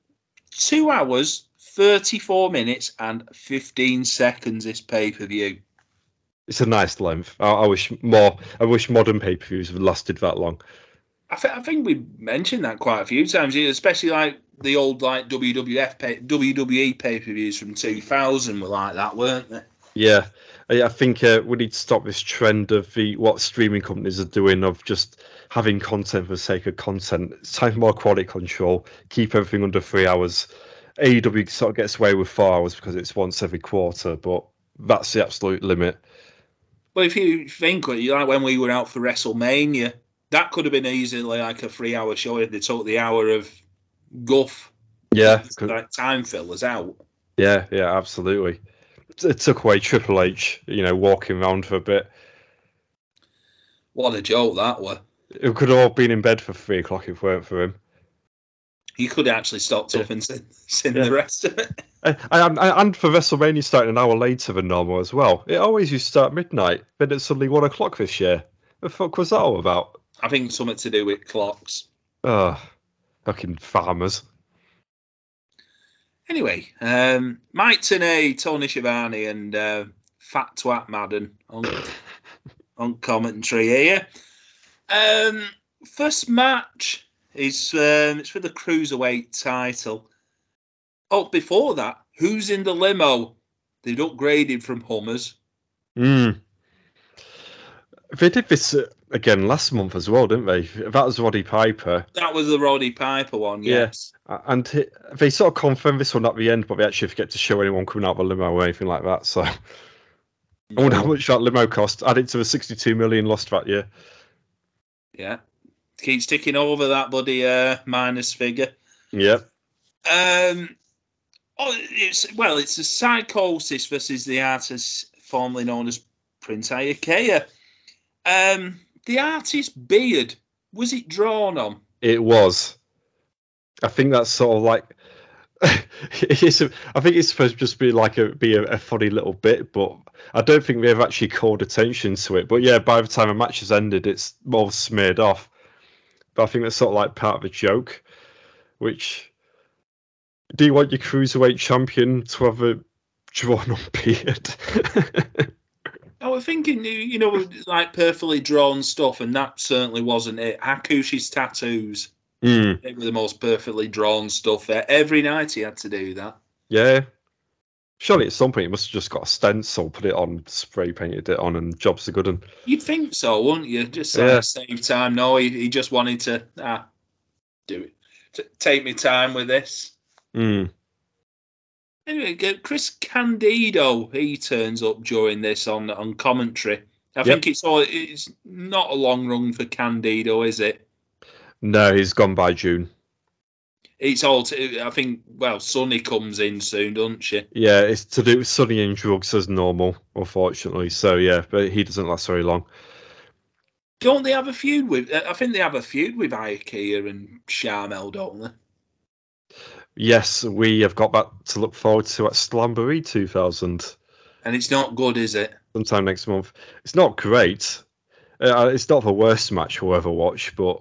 Two hours, thirty four minutes, and fifteen seconds. This pay per view. It's a nice length. I, I wish more. I wish modern pay per views have lasted that long. I, th- I think we mentioned that quite a few times, especially like the old like WWF pay- WWE pay per views from two thousand were like that, weren't they? Yeah, I, think uh, we need to stop this trend of the what streaming companies are doing of just having content for the sake of content. It's time for more quality control. Keep everything under three hours. AEW sort of gets away with four hours because it's once every quarter, but that's the absolute limit. But if you think like when we were out for WrestleMania, that could have been easily like a three hour show if they took the hour of guff, Yeah, like time fillers out. yeah, yeah, absolutely. It took away Triple H, you know, walking around for a bit. What a joke that was. It could have all been in bed for three o'clock if it weren't for him. You could have actually stopped up Yeah. and seen, seen Yeah. the rest of it. And, and, and for WrestleMania starting an hour later than normal as well. It always used to start midnight, then it's suddenly one o'clock this year. The fuck was that all about? I think something to do with clocks. Ugh, fucking farmers. Anyway, um, Mike Tenay, Tony Schiavone, and uh, Fat Twat Madden on, on commentary here. Um, first match is um, it's for the cruiserweight title. Oh, before that, who's in the limo? They've upgraded from Hummers. Mm. They did this uh, again last month as well, didn't they? That was Roddy Piper. That was the Roddy Piper one, yes. A- And he- they sort of confirmed this one at the end, but they actually forget to show anyone coming out of a limo or anything like that. So I wonder how much that limo cost. Added to the 62 million lost that year. Yeah. Keeps ticking over that bloody uh, minus figure. Yep. Um, oh, it's well, it's a Psicosis versus the artist formerly known as Prince Iaukea. Um, the artist's beard was it drawn on? It was. I think that's sort of like. it's a, I think it's supposed to just be like a be a, a funny little bit, but I don't think they've actually called attention to it. But yeah, by the time a match has ended, it's all smeared off. But I think that's sort of like part of the joke. Which do you want your cruiserweight champion to have a drawn on beard? I was thinking, you- know, like perfectly drawn stuff, and that certainly wasn't it. Hakushi's tattoos, Mm, they were the most perfectly drawn stuff. there. Every night he had to do that. yeah. Surely at some point he must have just got a stencil, put it on, spray painted it on, and jobs are good. And You'd think so, wouldn't you? Just like Yeah. save time. No, he, he just wanted to ah, do it. T- take me time with this. mm, Anyway, Chris Candido, he turns up during this on on commentary. I Yep. think it's all it's not a long run for Candido, is it? no, he's gone by June. it's all. To, I think. Well, Sunny comes in soon, doesn't she? Yeah, it's to do with Sunny and drugs as normal, unfortunately. So yeah, but he doesn't last very long. Don't they have a feud with? I think they have a feud with Iaukea and Sharmell, don't they? Yes, we have got that to look forward to at Slamboree 2000. And it's not good, is it? Sometime next month. It's not great. Uh, it's not the worst match we'll ever watch, but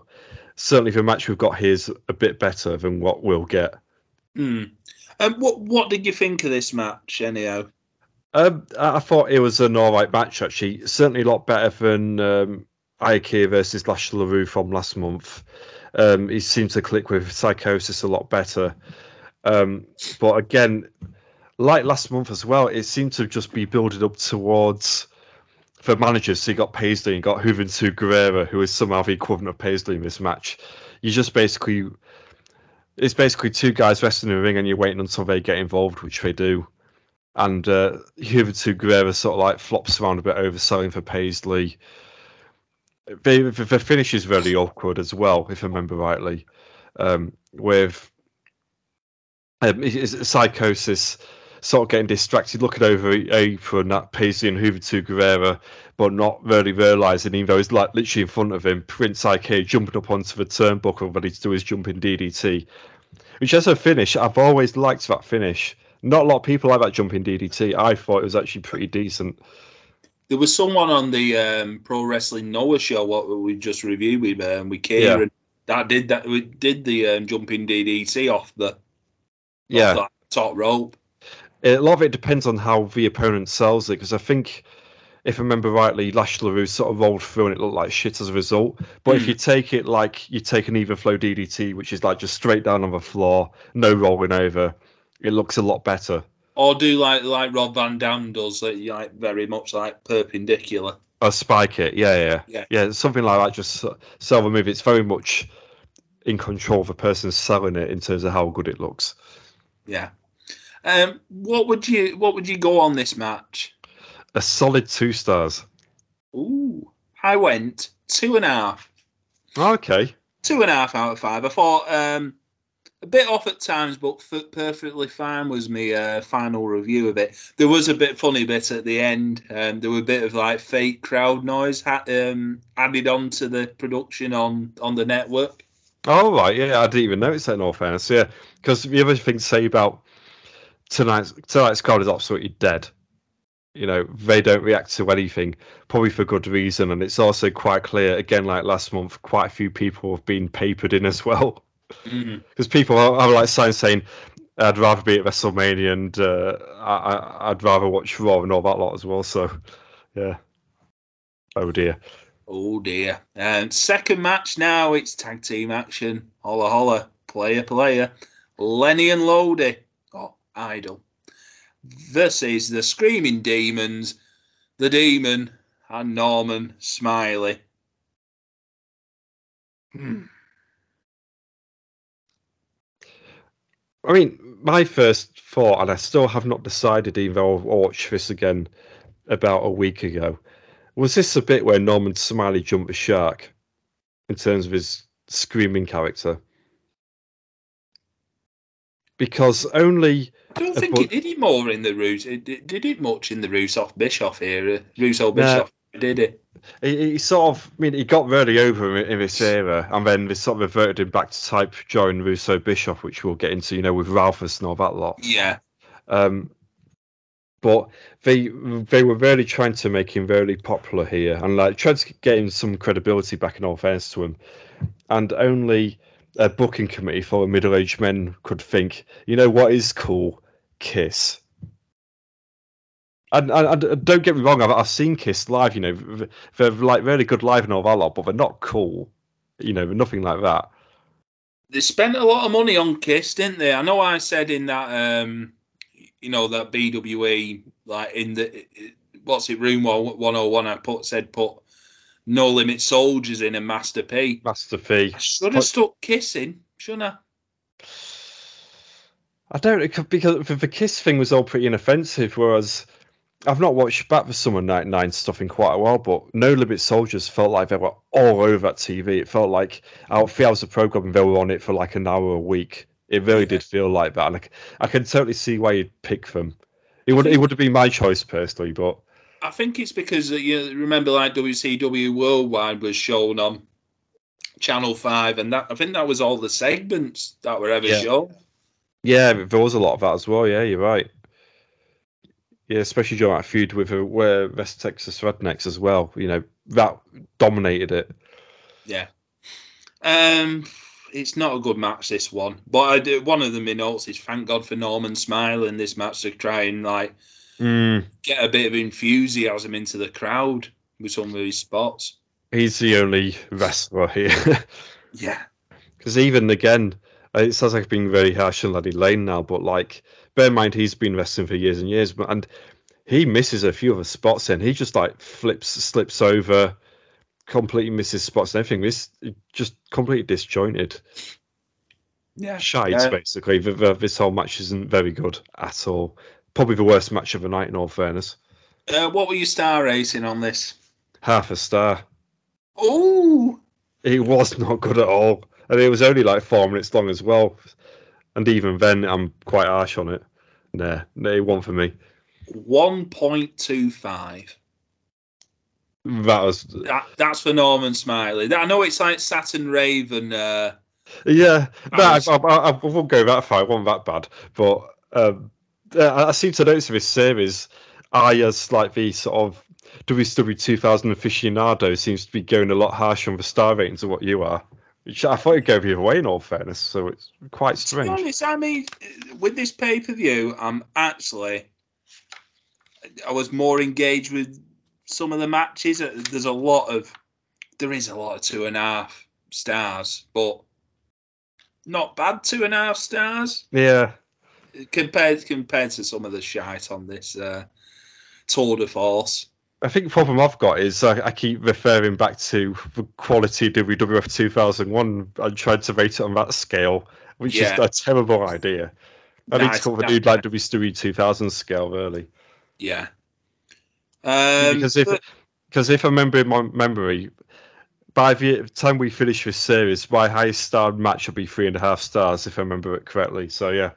certainly the match we've got here is a bit better than what we'll get. Hmm. Um, what What did you think of this match, anyhow? Um, I thought it was an all right match, actually. Certainly a lot better than um, Iaukea versus Lash LaRue from last month. Um, he seemed to click with Psicosis a lot better. Um, but again, like last month as well, it seemed to just be building up towards for managers. So you got Paisley and got Juventud Guerrera, who is somehow the equivalent of Paisley in this match. You just basically, it's basically two guys resting in the ring and you're waiting until they get involved, which they do. And uh, Juventud Guerrera sort of like flops around a bit, overselling for Paisley. The, the finish is very awkward as well, if I remember rightly, um, with um, Psicosis sort of getting distracted, looking over apron at Paisley and Juventud Guerrera, but not really realising, even though he's like literally in front of him, Prince Iaukea jumping up onto the turnbuckle, ready to do his jumping DDT. Which, as a finish, I've always liked that finish. Not a lot of people like that jumping DDT. I thought it was actually pretty decent. There was someone on the um, Pro Wrestling Noah show what we just reviewed with um, with Kieran yeah. that did that we did the um, jumping DDT off the yeah off top rope a lot of it depends on how the opponent sells it because I think if I remember rightly, Lash LaRue sort of rolled through and it looked like shit as a result. But mm. if hmm. you take it like you take an even flow DDT, which is like just straight down on the floor, no rolling over, it looks a lot better. Or do like like Rob Van Dam does, like, like very much like perpendicular. Or spike it, yeah, yeah, yeah, yeah, something like that. Just sell the move. It's very much in control of the person selling it in terms of how good it looks. Yeah, um, what would you what would you go on this match? A solid two stars. Ooh, I went two and a half. Okay. Two and a half out of five. I thought um, a bit off at times, but perfectly fine was my uh, final review of it. There was a bit funny bit at the end. Um, there were a bit of like fake crowd noise ha- um, added on to the production on on the network. Oh right, yeah, I didn't even notice that. In all fairness, yeah, because the other thing to say about tonight's tonight's card is absolutely dead. You know, they don't react to anything, probably for good reason. And it's also quite clear, again, like last month, quite a few people have been papered in as well. Because mm-hmm. people are, are like signs saying, I'd rather be at WrestleMania and uh, I, would rather watch Raw and all that lot as well. So, yeah. Oh dear. Oh dear. And second match now, it's tag team action. Holla holla, player player. Lenny and Lodi or idol versus the Screaming Demons, the Demon, and Norman Smiley. Hmm. I mean, my first thought, and I still have not decided even though I'll watch this again about a week ago, was this a bit where Norman Smiley jumped the shark in terms of his screaming character? Because only I don't think it did it more in the Rus. It did it much in the Russo Bischoff era. Russo Bischoff did it. He, he, sort of, I mean, he got really over in, in this era, and then they sort of reverted him back to type during Russo Bischoff, which we'll get into, you know, with Ralphus and all that lot. Yeah. Um, but they they were really trying to make him really popular here, and like tried to get him some credibility back in all fairness to him, and only a booking committee for middle-aged men could think, you know, what is cool Kiss. And, and, and, don't get me wrong, I've, I've seen Kiss live. You know, they're like really good live and all that lot, but they're not cool. You know, nothing like that. They spent a lot of money on Kiss, didn't they? I know I said in that, um, you know, that BWE, like in the what's it, room one hundred oh one. I put said put no limit soldiers in a Master P. Master P. I should have stuck kissing, shouldn't I? I don't because the Kiss thing was all pretty inoffensive, whereas I've not watched back for Summer 99 stuff in quite a while, but No Limit Soldiers felt like they were all over that TV. It felt like out three hours of programming, they were on it for like an hour a week, It really did feel like that, and I can totally see why you'd pick them. It would it would have been my choice personally, but I think it's because uh, you remember, like WCW Worldwide was shown on Channel Five, and that I think that was all the segments that were ever Yeah. shown. yeah, there was a lot of that as well. Yeah, you're right. Yeah, especially during that feud with uh, where West Texas Rednecks as well. You know that dominated it. Yeah. Um, it's not a good match this one, but I do. One of the my notes is thank God for Norman Smile in this match to try and like Mm, get a bit of enthusiasm into the crowd with some of his spots. he's the only wrestler here. Yeah. Because even again, uh, it sounds like I've very harsh on Laddie Lane now, but like, bear in mind he's been wrestling for years and years, but and he misses a few of the spots and he just like flips, slips over, completely misses spots and everything. This just completely disjointed. Yeah. Shite, Yeah. basically. The, the, this whole match isn't very good at all. Probably the worst match of the night, in all fairness. Uh, what were you star racing on this? Half a star. Oh, It was not good at all. And it was only like four minutes long as well. And even then, I'm quite harsh on it. Nah, no, one for me. 1.25. That was, That, that's for Norman Smiley. I know it's like Saturn Raven. Uh, yeah. No, I. I, I, won't go that far. It wasn't that bad. But um, I seem to notice this series, I, as like the sort of WCW 2000 aficionado, seems to be going a lot harsher on the star ratings than what you are. Which I thought it gave you the other way, in all fairness. So it's quite to be strange. honest, I mean, with this pay per view, I'm actually. I was more engaged with some of the matches. Uh, There's a lot of. There is a lot of two and a half stars, but not bad two and a half stars. Yeah. compared compared to some of the shite on this uh, tour de force. I think the problem I've got is I, I keep referring back to the quality of WWF 2001 and trying to rate it on that scale, which Yeah. is a terrible idea. I need to come up with a new like WCW 2000 scale, really. Yeah. Um, because if but- because if I remember in my memory, by the time we finish this series, my highest star match will be three and a half stars, if I remember it correctly. So yeah,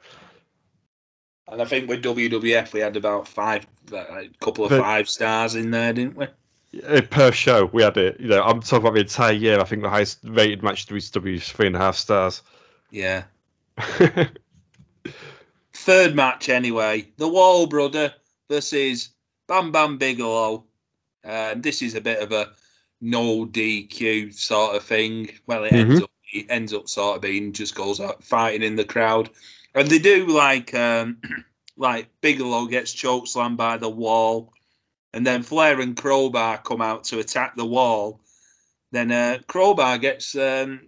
and I think with WWF we had about five, uh, a couple of But- five stars in there, didn't we? Uh, per show we had it. You know, I'm talking about the entire year. I think the highest rated match WCW is three and a half stars. Yeah. Third match anyway. The Wall Brother versus Bam Bam Bigelow. Um, this is a bit of a no DQ sort of thing. Well, it ends up it ends up sort of being just goes out fighting in the crowd, and they do like um, like Bigelow gets chokeslammed by the wall, and then Flair and Crowbar come out to attack the wall. Then uh, Crowbar gets um,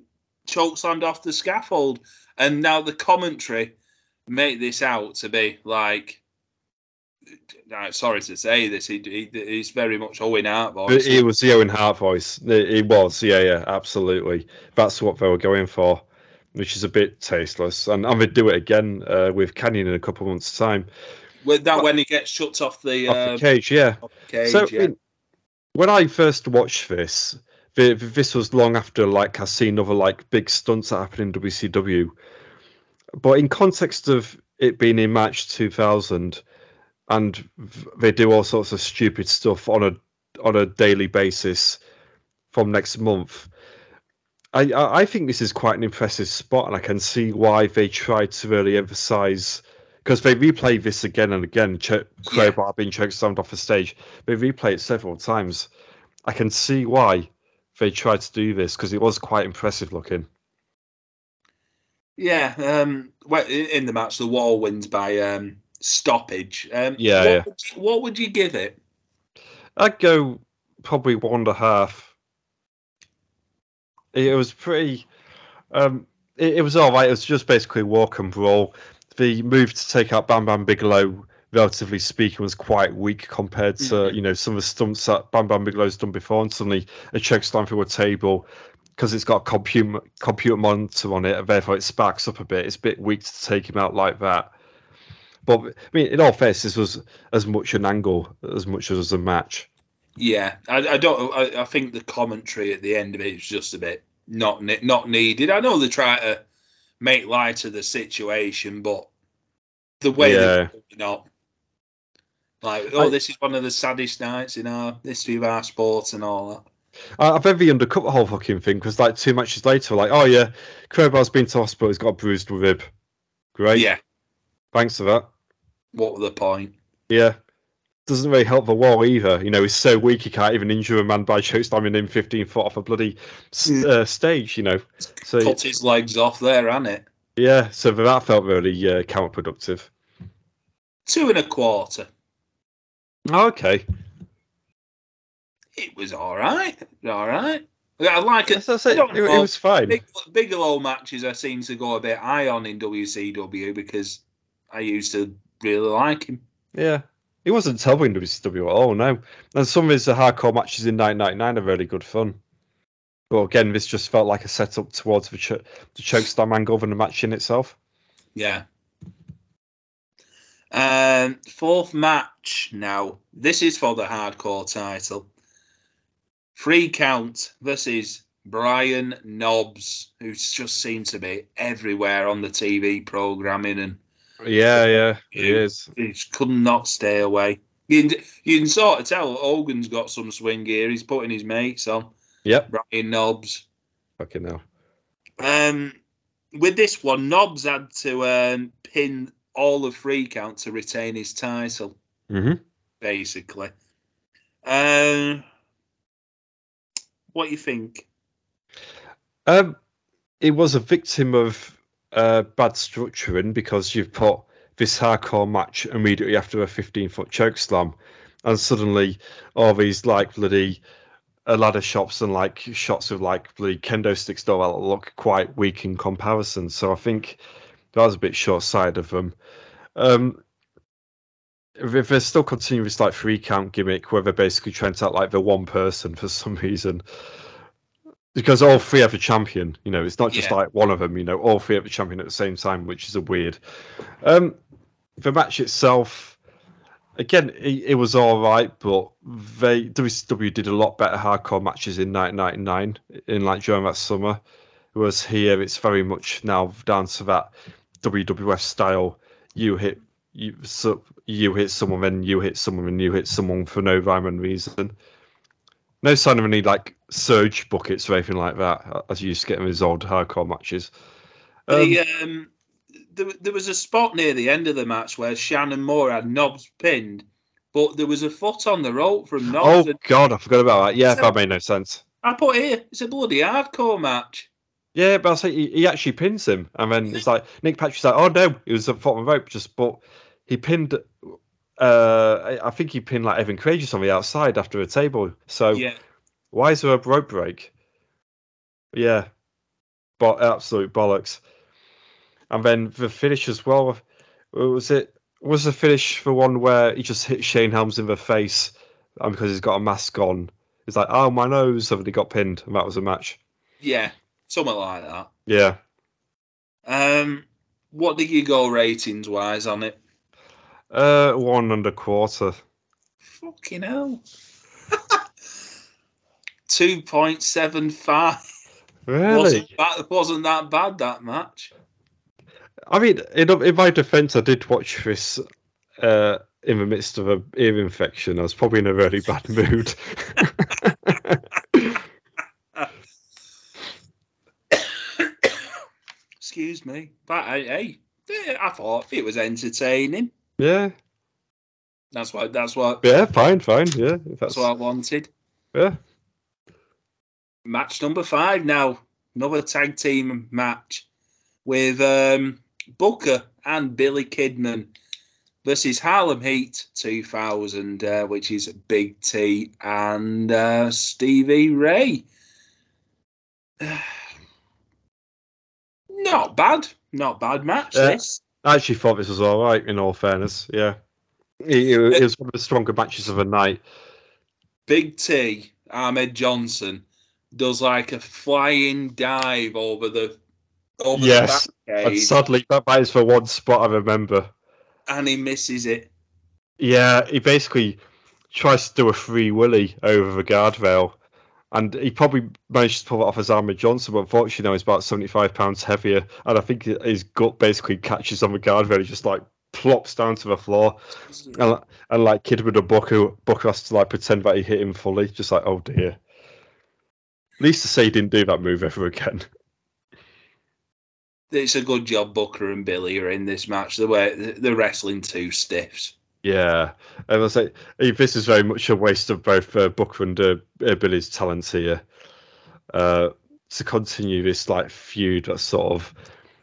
chokeslammed off the scaffold, and now the commentary make this out to be like. uh, Sorry to say this, he, he, he's very much Owen Hart voice. it was the Owen Hart voice. It was, yeah, yeah, absolutely. That's what they were going for, which is a bit tasteless. And I'm gonna do it again uh, with Kanyon in a couple of months' time. With that, when he gets shut off the, Off uh, the cage, yeah. the cage, so yeah. when I first watched this, the, this was long after like I seen other like big stunts that happened in WCW. But in context of it being in March 2000, and they do all sorts of stupid stuff on a on a daily basis from next month. I, I think this is quite an impressive spot, and I can see why they tried to really emphasize because they replay this again and again. Ch- Crowbar being chokeslammed off the stage, they replay it several times. I can see why they tried to do this because it was quite impressive looking. Yeah, um, well, in in the match, the wall wins by um, stoppage. Um, Yeah, what, yeah. Would you, what would you give it? I'd go probably one and a half. It was pretty. Um, it, it was all right. It was just basically walk and brawl. The move to take out Bam Bam Bigelow, relatively speaking, was quite weak compared to Mhm. you know some of the stunts that Bam Bam Bigelow's done before. And suddenly a choke slam through a table because it's got a computer computer monitor on it, and therefore it sparks up a bit. It's a bit weak to take him out like that. But I mean, in all fairness, this was as much an angle as much as a match. Yeah, I, I don't. I, I think the commentary at the end of it is just a bit not not needed. I know they try to make light of the situation, but the way Yeah. they're up, like, oh, I- this is one of the saddest nights in our history of our sport and all that. I've envy undercut the whole fucking thing because like two matches later, like, oh yeah, Crowbar's been to hospital, he's got a bruised rib. Great. Yeah, Thanks for that. what was the point? Yeah. Doesn't really help the wall either. You know, he's so weak he can't even injure a man by chokeslamming him 15 foot off a bloody uh, stage, you know. So, Cut his legs off there, hasn't it? yeah, so that felt really uh, counterproductive. Two and a quarter. Okay. It was all right. All right. I like it. That's, that's it. I don't It, it was fine. Big, Bigelow matches I seem to go a bit high on in WCW because I used to really like him. Yeah. He wasn't in WCW at all, no. And some of his hardcore matches in 1999 are really good fun. But again, this just felt like a setup towards the, ch- the chokeslam angle match in itself. Yeah. Um, fourth match now. This is for the hardcore title. Free count versus Brian Knobbs, who just seems to be everywhere on the TV programming and Yeah, yeah, Yeah. is. he just could not stay away. You can, you can sort of tell Hogan's got some swing gear. He's putting his mates on. Yep. Brian Knobbs. Fucking hell. Um, with this one, Knobbs had to um, pin all of free count to retain his title, hmm basically. Um, what do you think? Um, it was a victim of uh, bad structuring because you've put this hardcore match immediately after a 15 foot choke slam, and suddenly all these like bloody uh, ladder shops and like shots of like bloody kendo sticks though look quite weak in comparison. So I think that was a bit short sighted of them. Um, if they're still continuing this like three count gimmick where they're basically trying to act like they're one person for some reason, because all three have a champion. You know, it's not just Yeah. like one of them. You know, all three have a champion at the same time, which is a weird. Um, the match itself, again, it, it was all right, but they WCW did a lot better hardcore matches in 1999, in like during that summer. Whereas here, it's very much now down to that WWF style. You hit you so you hit someone, then you hit someone, and you hit someone for no rhyme and reason. No sign of any like surge buckets or anything like that, as you used to get in these old hardcore matches. Um, the, um, there, there was a spot near the end of the match where Shannon Moore had Knobbs pinned, but there was a foot on the rope from oh and god, I forgot about that. Yeah, that made no sense. I put it here, it's a bloody hardcore match. Yeah, but I say he, he actually pins him, and then it's like Nick Patrick's like, "Oh no, it was a foot on the rope." Just but he pinned. Uh, I- I think he pinned like Evan Karagias on the outside after a table. So Yeah. why is there a rope break? Yeah, but absolute bollocks. And then the finish as well. Was it was the finish the one where he just hit Shane Helms in the face, and because he's got a mask on, it's like, "Oh my nose!" So he got pinned, and that was a match. Yeah, something like that. Yeah. Um, what did you go ratings wise on it? Uh, one and a quarter. Fucking hell. 2.75. Really? Wasn't, that wasn't that bad, that match. I mean, in, in my defence, I did watch this uh, in the midst of a ear infection. I was probably in a really bad mood. Excuse me. But hey, I thought it was entertaining. Yeah, That's what. That's what. yeah, fine, fine. Yeah, That's that's what I wanted. yeah. Match number five now. Another tag team match with um, Booker and Billy Kidman versus Harlem Heat 2000, uh, which is Big T and uh, Stevie Ray. Not bad. Not bad match, this. I actually thought this was all right. In all fairness, yeah, it, it, it was one of the stronger matches of the night. Big T, Ahmed Johnson, does like a flying dive over the over Yes, the And sadly, that that is for one spot I remember. and he misses it. Yeah, he basically tries to do a free willy over the guardrail, and he probably managed to pull it off as Ahmed Johnson, but unfortunately now he's about seventy five pounds heavier, and I think his gut basically catches on the guard where he just like plops down to the floor, and, and like kid with a Booker, Booker has to like pretend that he hit him fully, just like oh dear. At least to say he didn't do that move ever again. It's a good job Booker and Billy are in this match. The way they're wrestling two stiffs. Yeah, and I say this is very much a waste of both uh, Booker and uh, Billy's talents here. Uh, to continue this like feud that's sort of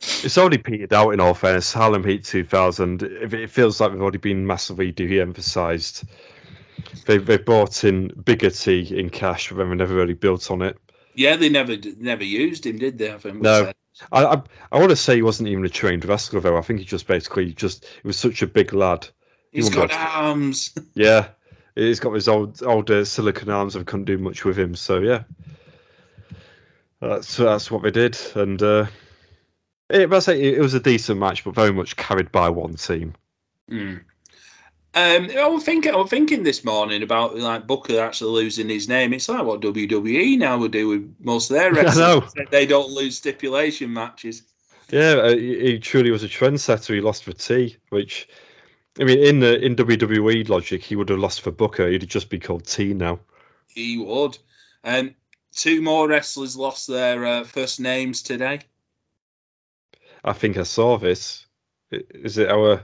it's already petered out in all fairness. Harlem Heat 2000, it feels like they've already been massively de-emphasized. They they brought in Bigger T in cash, but then they never really built on it. Yeah, they never never used him, did they? I think no. I, I, I want to say he wasn't even a trained wrestler though. I think he just basically just he was such a big lad. He he's got arms. Yeah, he's got his old old uh, silicon arms I couldn't do much with him. So yeah, that's that's what they did, and uh, it, I say it was a decent match, but very much carried by one team. Mm. Um, I was thinking, I was thinking this morning about like Booker actually losing his name. It's like what WWE now would do with most of their wrestlers. They don't lose stipulation matches. Yeah, uh, he truly was a trendsetter. He lost for T, which I mean, in the in WWE logic, he would have lost for Booker. He'd just be called T now. He would. And um, two more wrestlers lost their uh, first names today. I think I saw this. Is it our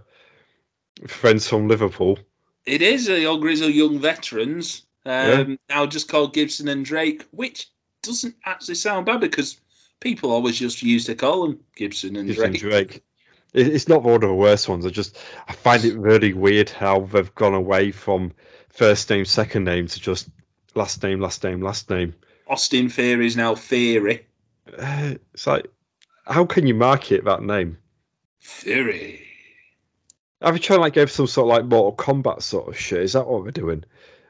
friends from Liverpool? It is the old Grizzled Young Veterans. Um, yeah. Now just called Gibson and Drake, which doesn't actually sound bad because people always just used to call them Gibson and Gibson Drake. Drake. It's not one of the worst ones. I just I find it really weird how they've gone away from first name, second name to just last name, last name, last name. Austin Theory is now Theory. Uh, it's like how can you market that name? Fury. Have you tried like give some sort of like Mortal Kombat sort of shit? Is that what we're doing?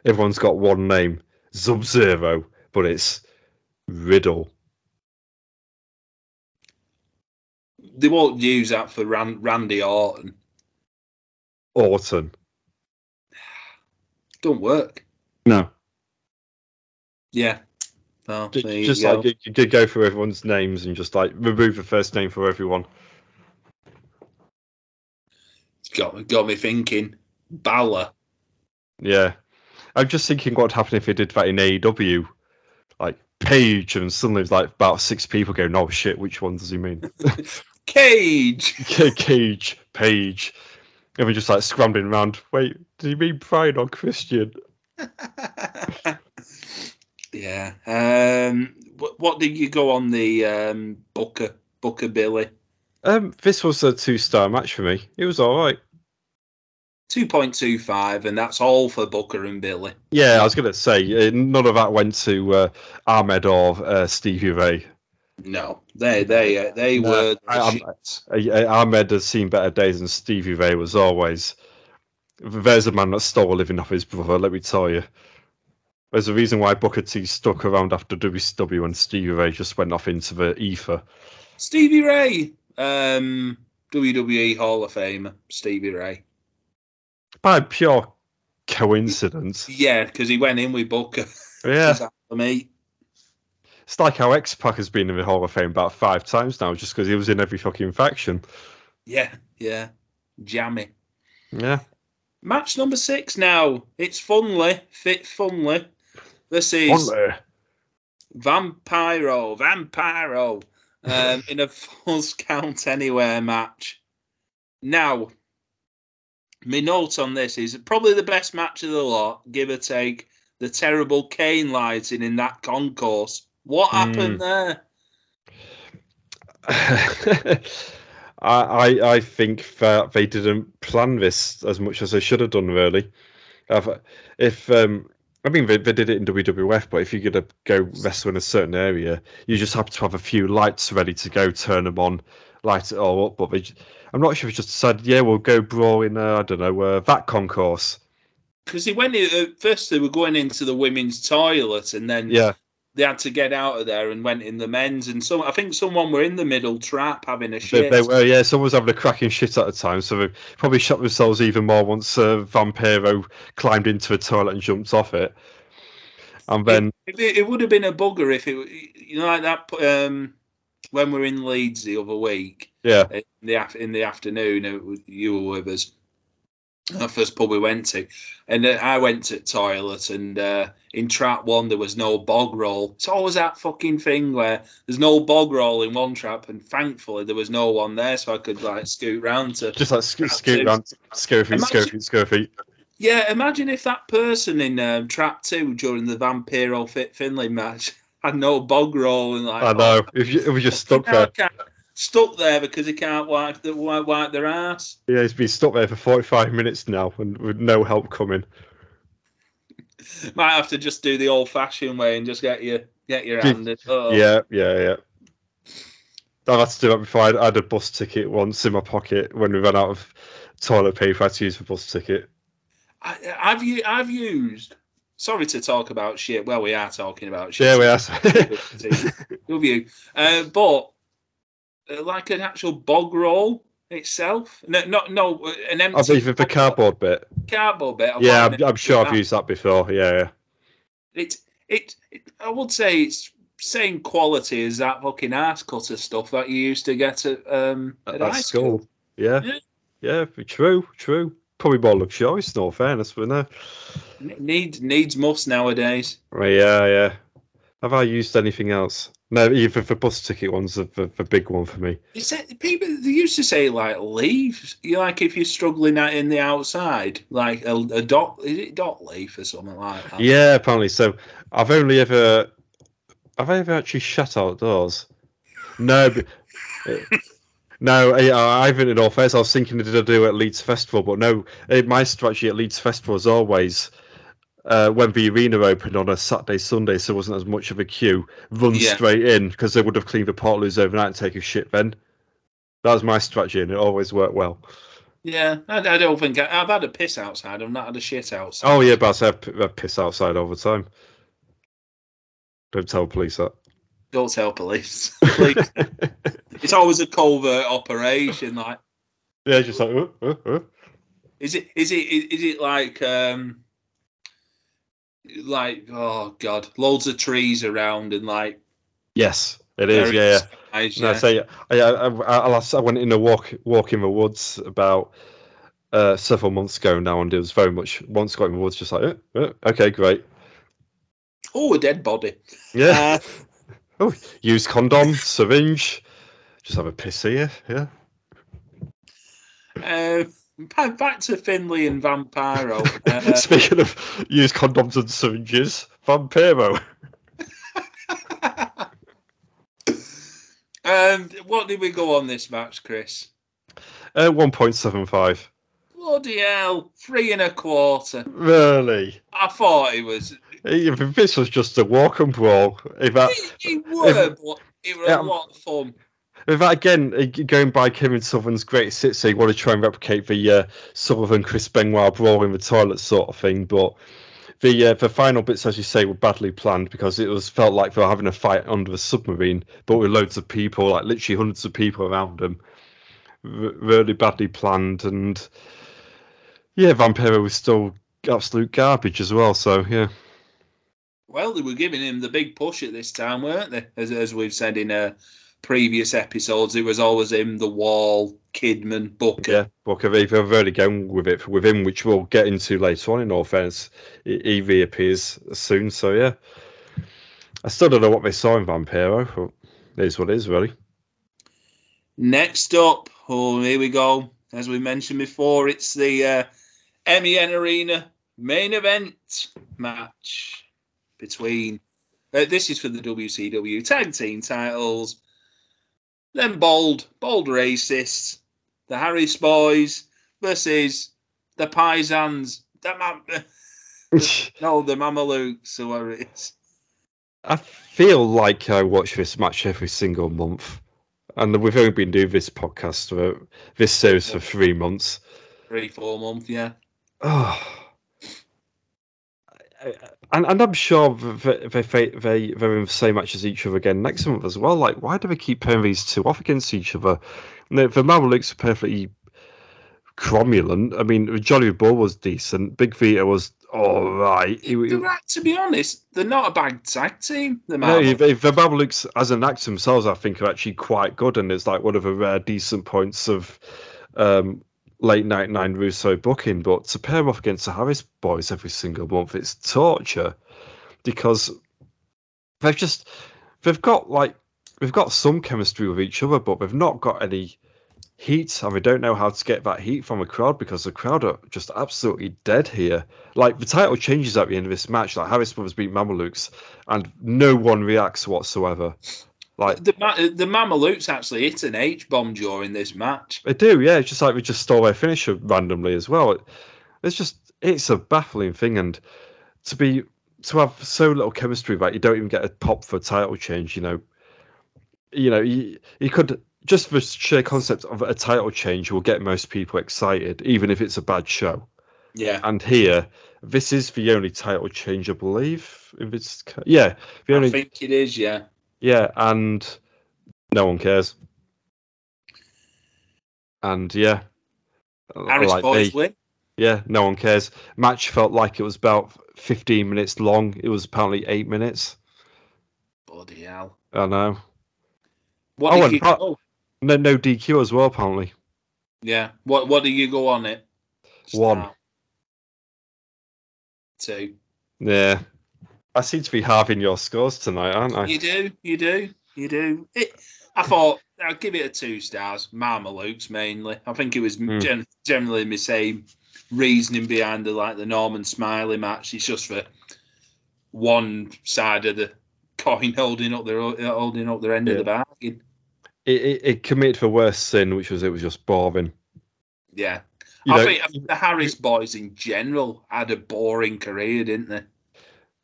Everyone's got one name, Sub Zero, but it's Riddle. They won't use that for Ran- Randy Orton. Orton. Don't work. No. Yeah, just, just like you, could go through everyone's names and just like remove the first name for everyone. It's got got me thinking. Balor. Yeah, I'm just thinking what would happen if they did that in AEW, like Page, and suddenly it's like about six people going, "Oh shit, which one does he mean?" Cage. Cage, Page, and we're just like scrambling around. Wait, did he mean Brian or Christian? Yeah. Um, what, what did you go on the um, Booker Booker Billy? Um, this was a two star match for me. It was all right. Two point two five, and that's all for Booker and Billy. Yeah, I was going to say uh, none of that went to uh, Ahmed or uh, Stevie Ray. No, they they uh, they no, were. Ahmed has seen better days, and Stevie Ray was always. There's a man that stole a living off his brother. Let me tell you. There's a reason why Booker T stuck around after WCW and Stevie Ray just went off into the ether. Stevie Ray, um, WWE Hall of Famer, Stevie Ray. By pure coincidence. Yeah, because he went in with Booker. Yeah. for me. It's like how X Pac has been in the Hall of Fame about five times now, just because he was in every fucking faction. Yeah, yeah. Jammy. Yeah. Match number six now. It's Finlay, Fit Finlay this is Vampiro, Vampiro, um, in a false count anywhere match. Now, my note on this is probably the best match of the lot, give or take the terrible Kane lighting in that concourse. What hmm. happened mm. there? I, I think that they didn't plan this as much as they should have done. Really, if um, I mean, they, they did it in WWF, but if you're going to go wrestle in a certain area, you just have to have a few lights ready to go, turn them on, light it all up. But they, I'm not sure if they just decided, yeah, we'll go brawl in, uh, I don't know, uh, that concourse. Because he went in, uh, first they were going into the women's toilet, and then yeah they had to get out of there and went in the men's. And some, I think someone were in the middle trap having a shit. They, they were, yeah. Someone was having a cracking shit at the time, so they probably shot themselves even more once uh, Vampiro climbed into a toilet and jumped off it. and then It, it, it would have been a bugger if it, you know, like that. Um, when we were in Leeds the other week yeah, in the in the afternoon, was- you were with us. Our first pub we went to, and uh, I went to the toilet, and uh, in trap one there was no bog roll. It's always that fucking thing where there's no bog roll in one trap, and thankfully there was no one there, so I could like scoot round to. just like sc- Trap scoot two. around, scare feet, scare feet, scare feet. Yeah, imagine if that person in um, trap two during the Vampiro Fit Finlay match had no bog roll and like. I know. If you, it was just stuck there. Stuck there because he can't wipe, the, wipe, wipe their ass. Yeah, he's been stuck there for 45 minutes now and with no help coming. Might have to just do the old fashioned way and just get your get your hand. in. Oh. Yeah, yeah, yeah. I've had to do that before. I I had a bus ticket once in my pocket when we ran out of toilet paper. I had to use the bus ticket. I, I've I've used. Sorry to talk about shit. Well, we are talking about shit. Yeah, we are. Love you. Uh, but like an actual bog roll itself. No, not no uh, an empty. I've even the cardboard bit. cardboard bit. I've Yeah, I'm, I'm sure I've empty used that before. Yeah, yeah. It, it, it, I would say it's same quality as that fucking ass cutter stuff that you used to get at um At at school. school. Yeah. Yeah. yeah, true, true. Probably more luxurious, no fairness, but no. Need needs must nowadays. Right, yeah, yeah. Have I used anything else? No, even for bus ticket ones, the, the, the big one for me. It's people they used to say like leave. You like if you're struggling out in the outside, like a, a dot is it dot leaf or something like that. Yeah, apparently. So I've only ever, have I ever actually shut outdoors? No, but, uh, no. I, haven't in all fairness. I was thinking, did I do at Leeds Festival? But no, my strategy at Leeds Festival was always. Uh, when the arena opened on a Saturday, Sunday, so there wasn't as much of a queue, run Yeah. straight in because they would have cleaned the portaloos overnight and take a shit then. That was my strategy, and it always worked well. Yeah, I, I don't think I, I've had a piss outside. I've not had a shit outside. Oh yeah, but I have I piss outside all the time. Don't tell police that. Don't tell police. Police- it's always a covert operation. Like, yeah, just like. Uh, uh, uh. is it? Is it? Is it like? um like oh god, loads of trees around and like Yes, it is. Yeah, yeah. nice, No, yeah. so yeah, I, I, I, I, I went in a walk walk in the woods about uh, several months ago now, and it was very much once got in the woods, just like, uh, uh, okay, great, Oh, a dead body. yeah. Uh, Use condom, syringe, just have a piss here, yeah. uh, back, back to Finlay and Vampiro. Uh, Speaking of use condoms and syringes, Vampiro. um, what did we go on this match, Chris? Uh, one point seven five. Bloody hell, three and a quarter. Really? I thought it was. If this was just a walk and brawl, if that, It, it were, but it was Yeah. a lot of fun. Again, uh, going by Kevin Sullivan's great hits, so you want to try and replicate the uh, Southern Chris Benoit brawl in the toilet sort of thing, but the uh, the final bits, as you say, were badly planned because it was felt like they were having a fight under a submarine, but with loads of people, like literally hundreds of people around them. R- really badly planned, and yeah, Vampiro was still absolute garbage as well. So yeah, Well, they were giving him the big push at this time, weren't they? As, as we've said in uh, previous episodes, it was always him, the Wall, Kidman, Booker. Yeah, Booker they've really gone with it with him, which we'll get into later on. In all fairness, E- Evie appears soon, so yeah. I still don't know what they saw in Vampiro, but it is what it is, really. Next up, oh, here we go. As we mentioned before, it's the uh, MEN Arena main event match between. Uh, this is for the WCW tag team titles. Then bold, bold racists, the Harris Boys versus the Paisans. The Mam- no, the or whatever it is. I feel like I watch this match every single month, and we've only been doing this podcast for this series for three months. Three, four months, yeah. Oh. And, and I'm sure they, they, they, they, they're in the same match as each other again next month as well. Like, why do they keep pairing these two off against each other? The, the Mamalukes are perfectly cromulent. I mean, Jolly Bull was decent. Big Vito was all right. He- he- right, to be honest, they're not a bad tag team. The No, Marvel. if, if the Babalooks as an act themselves, I think are actually quite good, and it's like one of the rare decent points of um, late night nine Russo booking. But to pair off against the Harris boys every single month, it's torture because they've just they've got like they've got some chemistry with each other, but they've not got any heat, and we don't know how to get that heat from the crowd because the crowd are just absolutely dead here. Like the title changes at the end of this match, like Harris brothers beat Mamalukes, and no one reacts whatsoever. Like the the Mamalukes actually hit an H bomb during this match. they do, yeah. It's just like we just stole their finisher randomly as well. It, it's just it's a baffling thing, and to be to have so little chemistry that you don't even get a pop for a title change. You know, you know, you, you could just the sheer concept of a title change will get most people excited, even if it's a bad show. Yeah, And here, this is the only title change, I believe. If it's yeah, the only. I think it is. Yeah, yeah, and no one cares. And yeah, Harris like boys me. win. Yeah, no one cares. Match felt like it was about 15 minutes long. It was apparently eight minutes. Bloody hell! I know. What Oh, did you? No, no DQ as well. Apparently, Yeah. What What do you go on it? One. Two. yeah. I seem to be halving your scores tonight, aren't I? You do. You do. You do. It, I thought I'd give it a two stars. Mamalukes mainly. I think it was Hmm. gen- generally the same reasoning behind the like the Norman Smiley match. It's just for one side of the coin holding up their holding up their end of the bargain. It, it, it committed the worst sin, which was it was just boring. Yeah. You I know, think I think the Harris boys in general had a boring career, didn't they?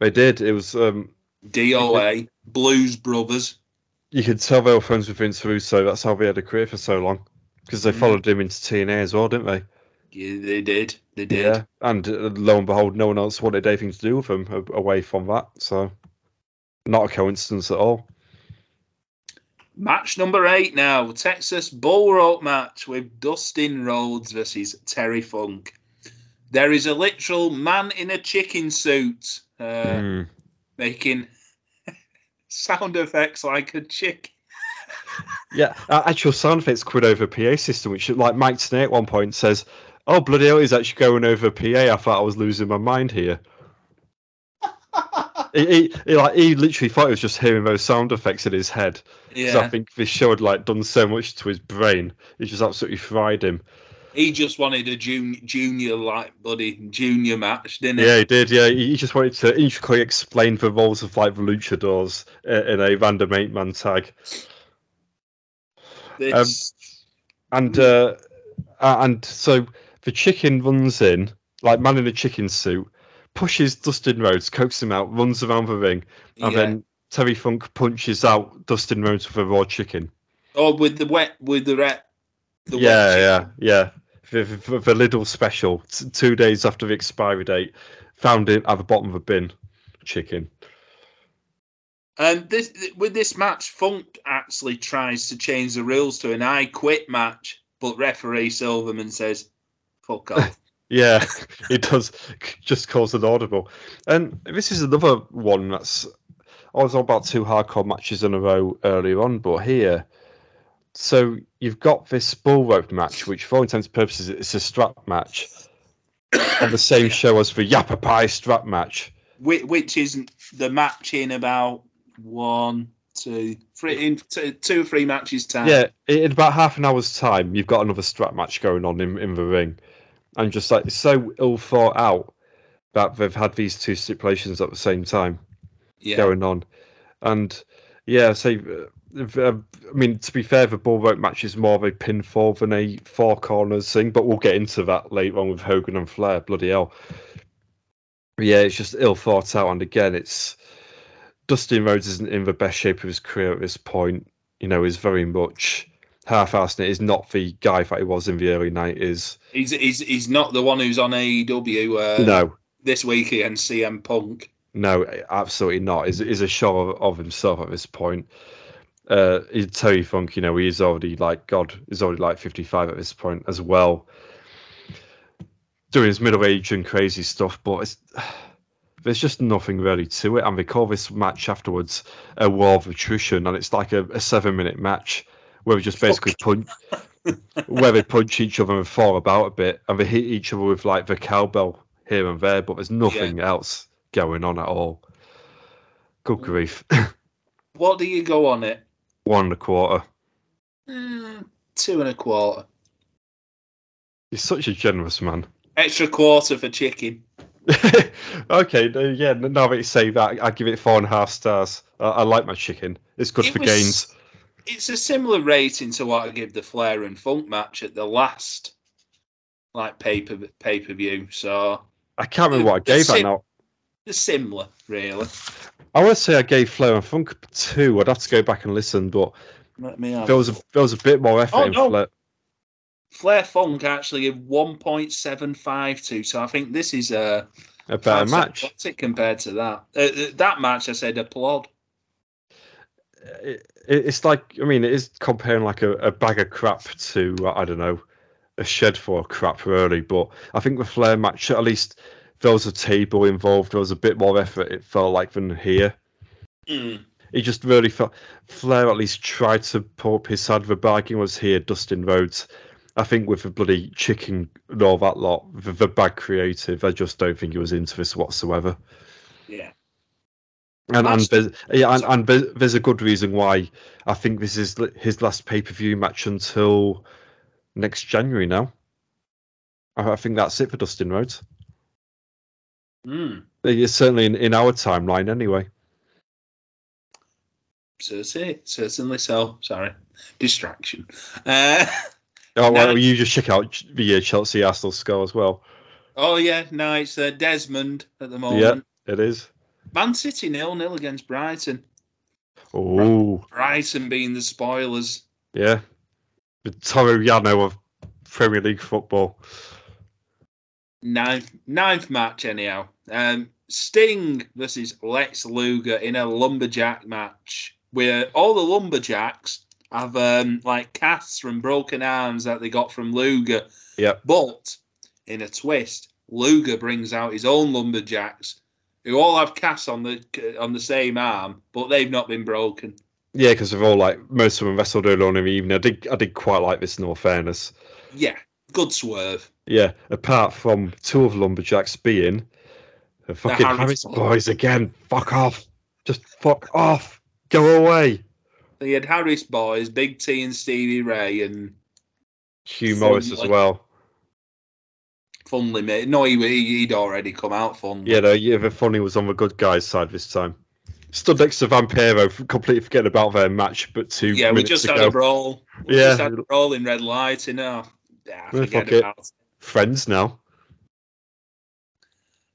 They did. It was. um DOA, Blues Brothers. You could tell they were friends with Vince Russo. That's how they had a career for so long. Because they Mm. followed him into TNA as well, didn't they? Yeah, they did. They did. Yeah. And uh, lo and behold, no one else wanted anything to do with him a- away from that. So, not a coincidence at all. Match number eight now Texas Bull Rope match with Dustin Rhodes versus Terry Funk. There is a literal man in a chicken suit uh, Mm. making sound effects like a chick. Yeah, actual sound effects quid over PA system, which like Mike Tenay at one point says, "Oh bloody hell, he's actually going over PA." I thought I was losing my mind here. he, he, he, like he literally thought he was just hearing those sound effects in his head. 'Cause I think this show had like done so much to his brain, it just absolutely fried him. He just wanted a junior, junior like buddy junior match, didn't he? Yeah, he did. Yeah, he just wanted to intricately explain the roles of like the luchadors in a random eight man tag. This, And uh, and so the chicken runs in, like man in a chicken suit, pushes Dustin Rhodes, coaxes him out, runs around the ring, and yeah. then Terry Funk punches out Dustin Rhodes with a raw chicken. oh, with the wet, with the ret, the wet yeah, yeah, yeah. The, the, the little special, t- two days after the expiry date, found it at the bottom of a bin. Chicken. And this with this match, Funk actually tries to change the rules to an I quit match, but referee Silverman says, "Fuck off." Yeah, it does. Just cause an audible. And this is another one that's. I was on about two hardcore matches in a row earlier on, but here. So you've got this bull rope match, which for all intents and purposes it's a strap match, on the same show as the Yapapi strap match. which, which is the match in about one, two, three, in two, two or three matches time. Yeah, in about half an hour's time, you've got another strap match going on in, in the ring, and just like it's so ill thought out that they've had these two stipulations at the same time. yeah. going on. And yeah, so uh, I mean, to be fair, the bull rope match is more of a pinfall than a four corners thing, but we'll get into that later on with Hogan and Flair. Bloody hell. But yeah, it's just ill thought out. And again, it's Dustin Rhodes isn't in the best shape of his career at this point. You know, is very much half-assed. It is not the guy that he was in the early nineties. He's, he's he's not the one who's on AEW uh, no, this week against CM Punk. No, absolutely not. Is is a show of, of himself at this point. Uh, he's Terry Funk, you know, he's already like God, he's already like fifty five at this point as well. doing his middle age and crazy stuff, but it's there's just nothing really to it. And they call this match afterwards a war of attrition, and it's like a, a seven minute match where we just basically punch, where they punch each other and fall about a bit, and they hit each other with like the cowbell here and there, but there's nothing yeah. else going on at all. Good grief. what do you go on it? One and a quarter. Mm, two and a quarter. You're such a generous man. Extra quarter for chicken. okay, yeah. Now that you say that, I give it four and a half stars. I, I like my chicken. It's good it for was, gains. It's a similar rating to what I give the Flair and Funk match at the last, like pay per pay per view. So I can't remember what I gave sim- that now. They're similar, really. I would say I gave Flair and Funk two. I'd have to go back and listen, but there was a there was a bit more effort oh, in no. Flair. Flair Funk actually gave one point seven five two. So I think this is a a better match. What's it compared to that? Uh, uh, that match, I said applaud. It, it's like I mean, it is comparing like a, a bag of crap to I don't know a shed for crap really. But I think the Flair match, at least there was a table involved. There was a bit more effort. It felt like than here. Mm. It just really felt Flair at least tried to pull up his side of the bargain. Was here Dustin Rhodes I think with the bloody chicken and all that lot, the, the bad creative, I just don't think he was into this whatsoever. Yeah. And and there's, yeah, and, and there's a good reason why I think this is his last pay per view match until next January now. I, I think that's it for Dustin Rhodes. Mm. It's certainly in, in our timeline anyway. Certainly, certainly so. Sorry, distraction. Uh, Oh, well, you just check out the Chelsea Arsenal score as well. Oh yeah, no, it's uh, Desmond at the moment. Yeah, it is. Man City nil nil against Brighton. Oh, Brighton being the spoilers. Yeah, the Yano of Premier League football. Ninth ninth match anyhow. Um, Sting versus Lex Luger in a lumberjack match where all the lumberjacks have um, like casts from broken arms that they got from Luger. Yeah. But in a twist, Luger brings out his own lumberjacks, who all have casts on the on the same arm, but they've not been broken. Yeah, because they've all like most of them wrestled early on in the evening. I did I did quite like this in all fairness. Yeah, good swerve. Yeah, apart from two of lumberjacks being the fucking the Harris boys again. Fuck off. Just fuck off. Go away. He had Harris Boys, Big T and Stevie Ray, and Hugh Morris as well. Finlay, mate. No, he, he'd already come out fun. Yeah, no, yeah, the funny was on the good guys' side this time. Stood next to Vampiro, completely forgetting about their match, but two. Yeah, we just ago. had a brawl. We yeah, just had a brawl in red light. You know, yeah, forget about it. Friends now.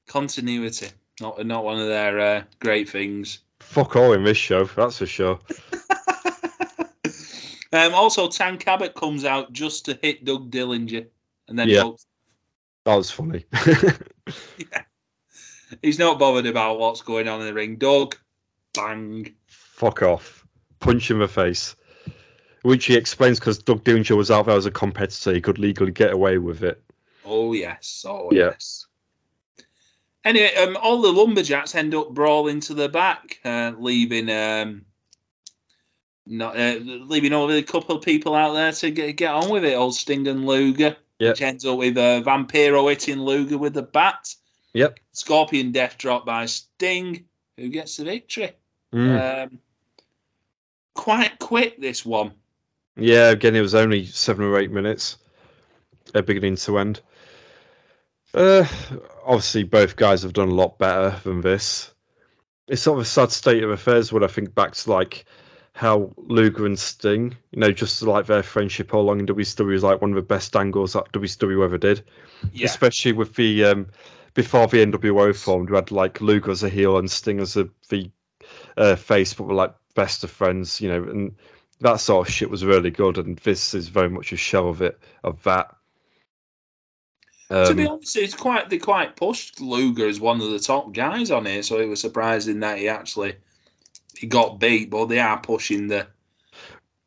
Continuity, not not one of their uh, great things. Fuck all in this show, that's for sure. Um, also, Tank Abbott comes out just to hit Doug Dillinger, and then yeah, that was funny. yeah, he's not bothered about what's going on in the ring. Doug, bang, fuck off, punch in the face. Which he explains because Doug Dillinger was out there as a competitor, he could legally get away with it. Oh yes, oh yeah. yes. Anyway, um, all the lumberjacks end up brawling to the back, uh, leaving um, not uh, leaving over a couple of people out there to get, get on with it. Old Sting and Luger. Yep. Which ends up with uh, Vampiro hitting Luger with the bat. Yep. Scorpion death drop by Sting, who gets the victory. Mm. Um, quite quick, this one. Yeah, again, it was only seven or eight minutes, uh, beginning to end. Uh, obviously, both guys have done a lot better than this. It's sort of a sad state of affairs when I think back to like how Luger and Sting, you know, just like their friendship all along in WCW is like one of the best angles that WCW ever did. Yeah. Especially with the um, before the NWO formed, we had like Luger as a heel and Sting as a the uh, face, but were like best of friends, you know, and that sort of shit was really good. And this is very much a show of it of that. Um, to be um, honest, it's quite they quite pushed Luger as one of the top guys on here, so it was surprising that he actually he got beat, but they are pushing the.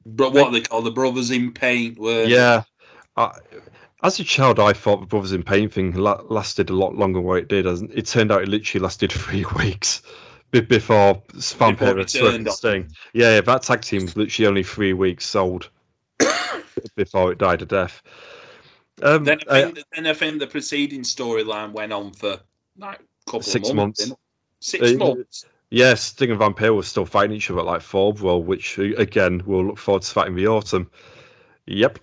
But what they call the brothers in paint were. Yeah, I, As a child, I thought the Brothers in Pain thing la- lasted a lot longer than what it did. It turned out, it literally lasted three weeks before Vampire it and turned. Sting. Yeah, yeah, that tag team was literally only three weeks sold before it died a death. Um, Then uh, I think, then I think the preceding storyline went on for like a couple Six of months. months. Six Uh, months. yeah, Sting and Vampire were still fighting each other at like Fall which uh, again we'll look forward to fighting in the autumn. Yep.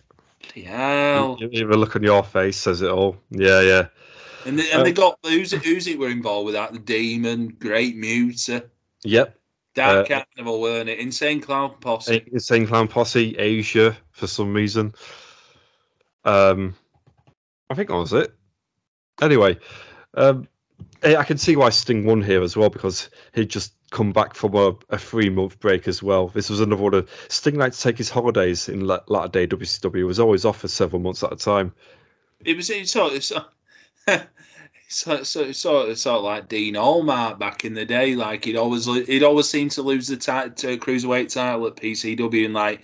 Yeah. A look on your face says it all. Yeah, yeah. And they, and Uh, they got who's it, who's it were involved with that? The Demon, Great Muta, Yep. Dark Uh, Carnival, weren't it? Insane Clown Posse. Insane Clown Posse, Asia for some reason. Um, I think that was it. Anyway, um, I I can see why Sting won here as well because he'd just come back from a, a three month break as well. This was another one of Sting liked to take his holidays in la- latter day WCW. He was always off for several months at a time. It was it's sort of so, so, so, sort of like Dean Allmark back in the day. Like he'd always he'd always seem to lose the ti- to cruiserweight title at PCW in like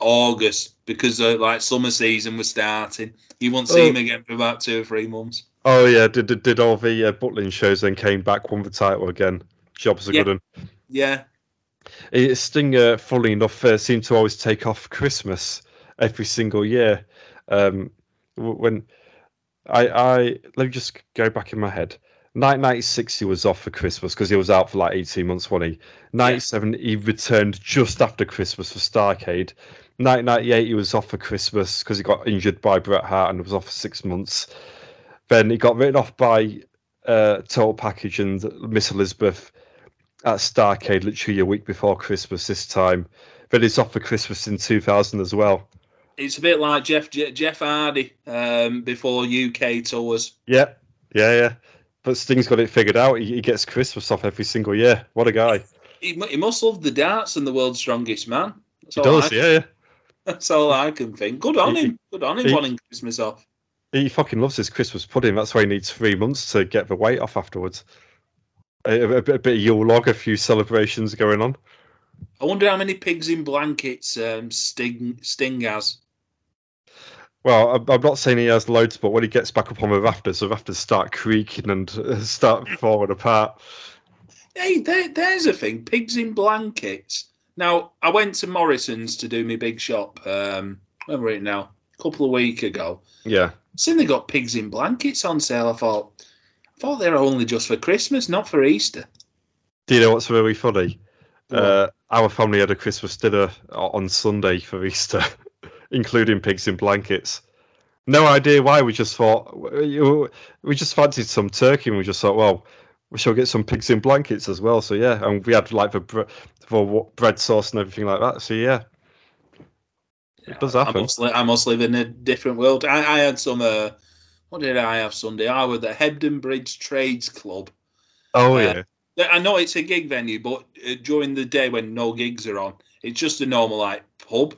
August because uh, like summer season was starting. You won't see Oh. him again for about two or three months. Oh yeah, did did, did all the uh, Butlin shows, then came back, won the title again. Job's a Yeah. good one. Yeah, Eh, Sting, uh, funnily enough, uh, seemed to always take off Christmas every single year. Um, when I, I let me just go back in my head. 1996 he was off for Christmas because he was out for like 18 months, wasn't he? 97 he returned just after Christmas for Starcade. 1998 he was off for Christmas because he got injured by Bret Hart and was off for six months. Then he got written off by uh, Total Package and Miss Elizabeth at Starcade literally a week before Christmas this time. Then he's off for Christmas in 2000 as well. It's a bit like Jeff Je- Jeff Hardy um, before UK tours. Yeah, yeah, yeah. But Sting's got it figured out. He, he gets Christmas off every single year. What a guy. He, he must love the darts and the world's strongest man. That's He does, I- yeah, yeah. That's all I can think. Good on He- him. Good on him he- wanting Christmas off. He fucking loves his Christmas pudding. That's why he needs three months to get the weight off afterwards. A, a, bit- a bit of Yule log, a few celebrations going on. I wonder how many pigs in blankets um, Sting Sting has. Well, I'm- I'm not saying he has loads, but when he gets back up on the rafters, the rafters start creaking and uh, start falling apart. Hey, there, there's a thing. Pigs in blankets. Now, I went to Morrison's to do my big shop. Um, when were it now? A couple of weeks ago. Yeah. Seen they got pigs in blankets on sale. I thought, I thought they were only just for Christmas, not for Easter. Do you know what's really funny? Uh, our family had a Christmas dinner on Sunday for Easter, including pigs in blankets. No idea why. We just thought we just fancied some turkey, and we just thought, well, we shall get some pigs in blankets as well. So yeah, and we had like the for bread sauce and everything like that. So yeah, it does I happen. must, li- I must live in a different world. I, I had some. Uh, what did I have Sunday? I was at Hebden Bridge Trades Club. Oh uh, yeah, I know it's a gig venue, but uh, during the day when no gigs are on, it's just a normal like pub.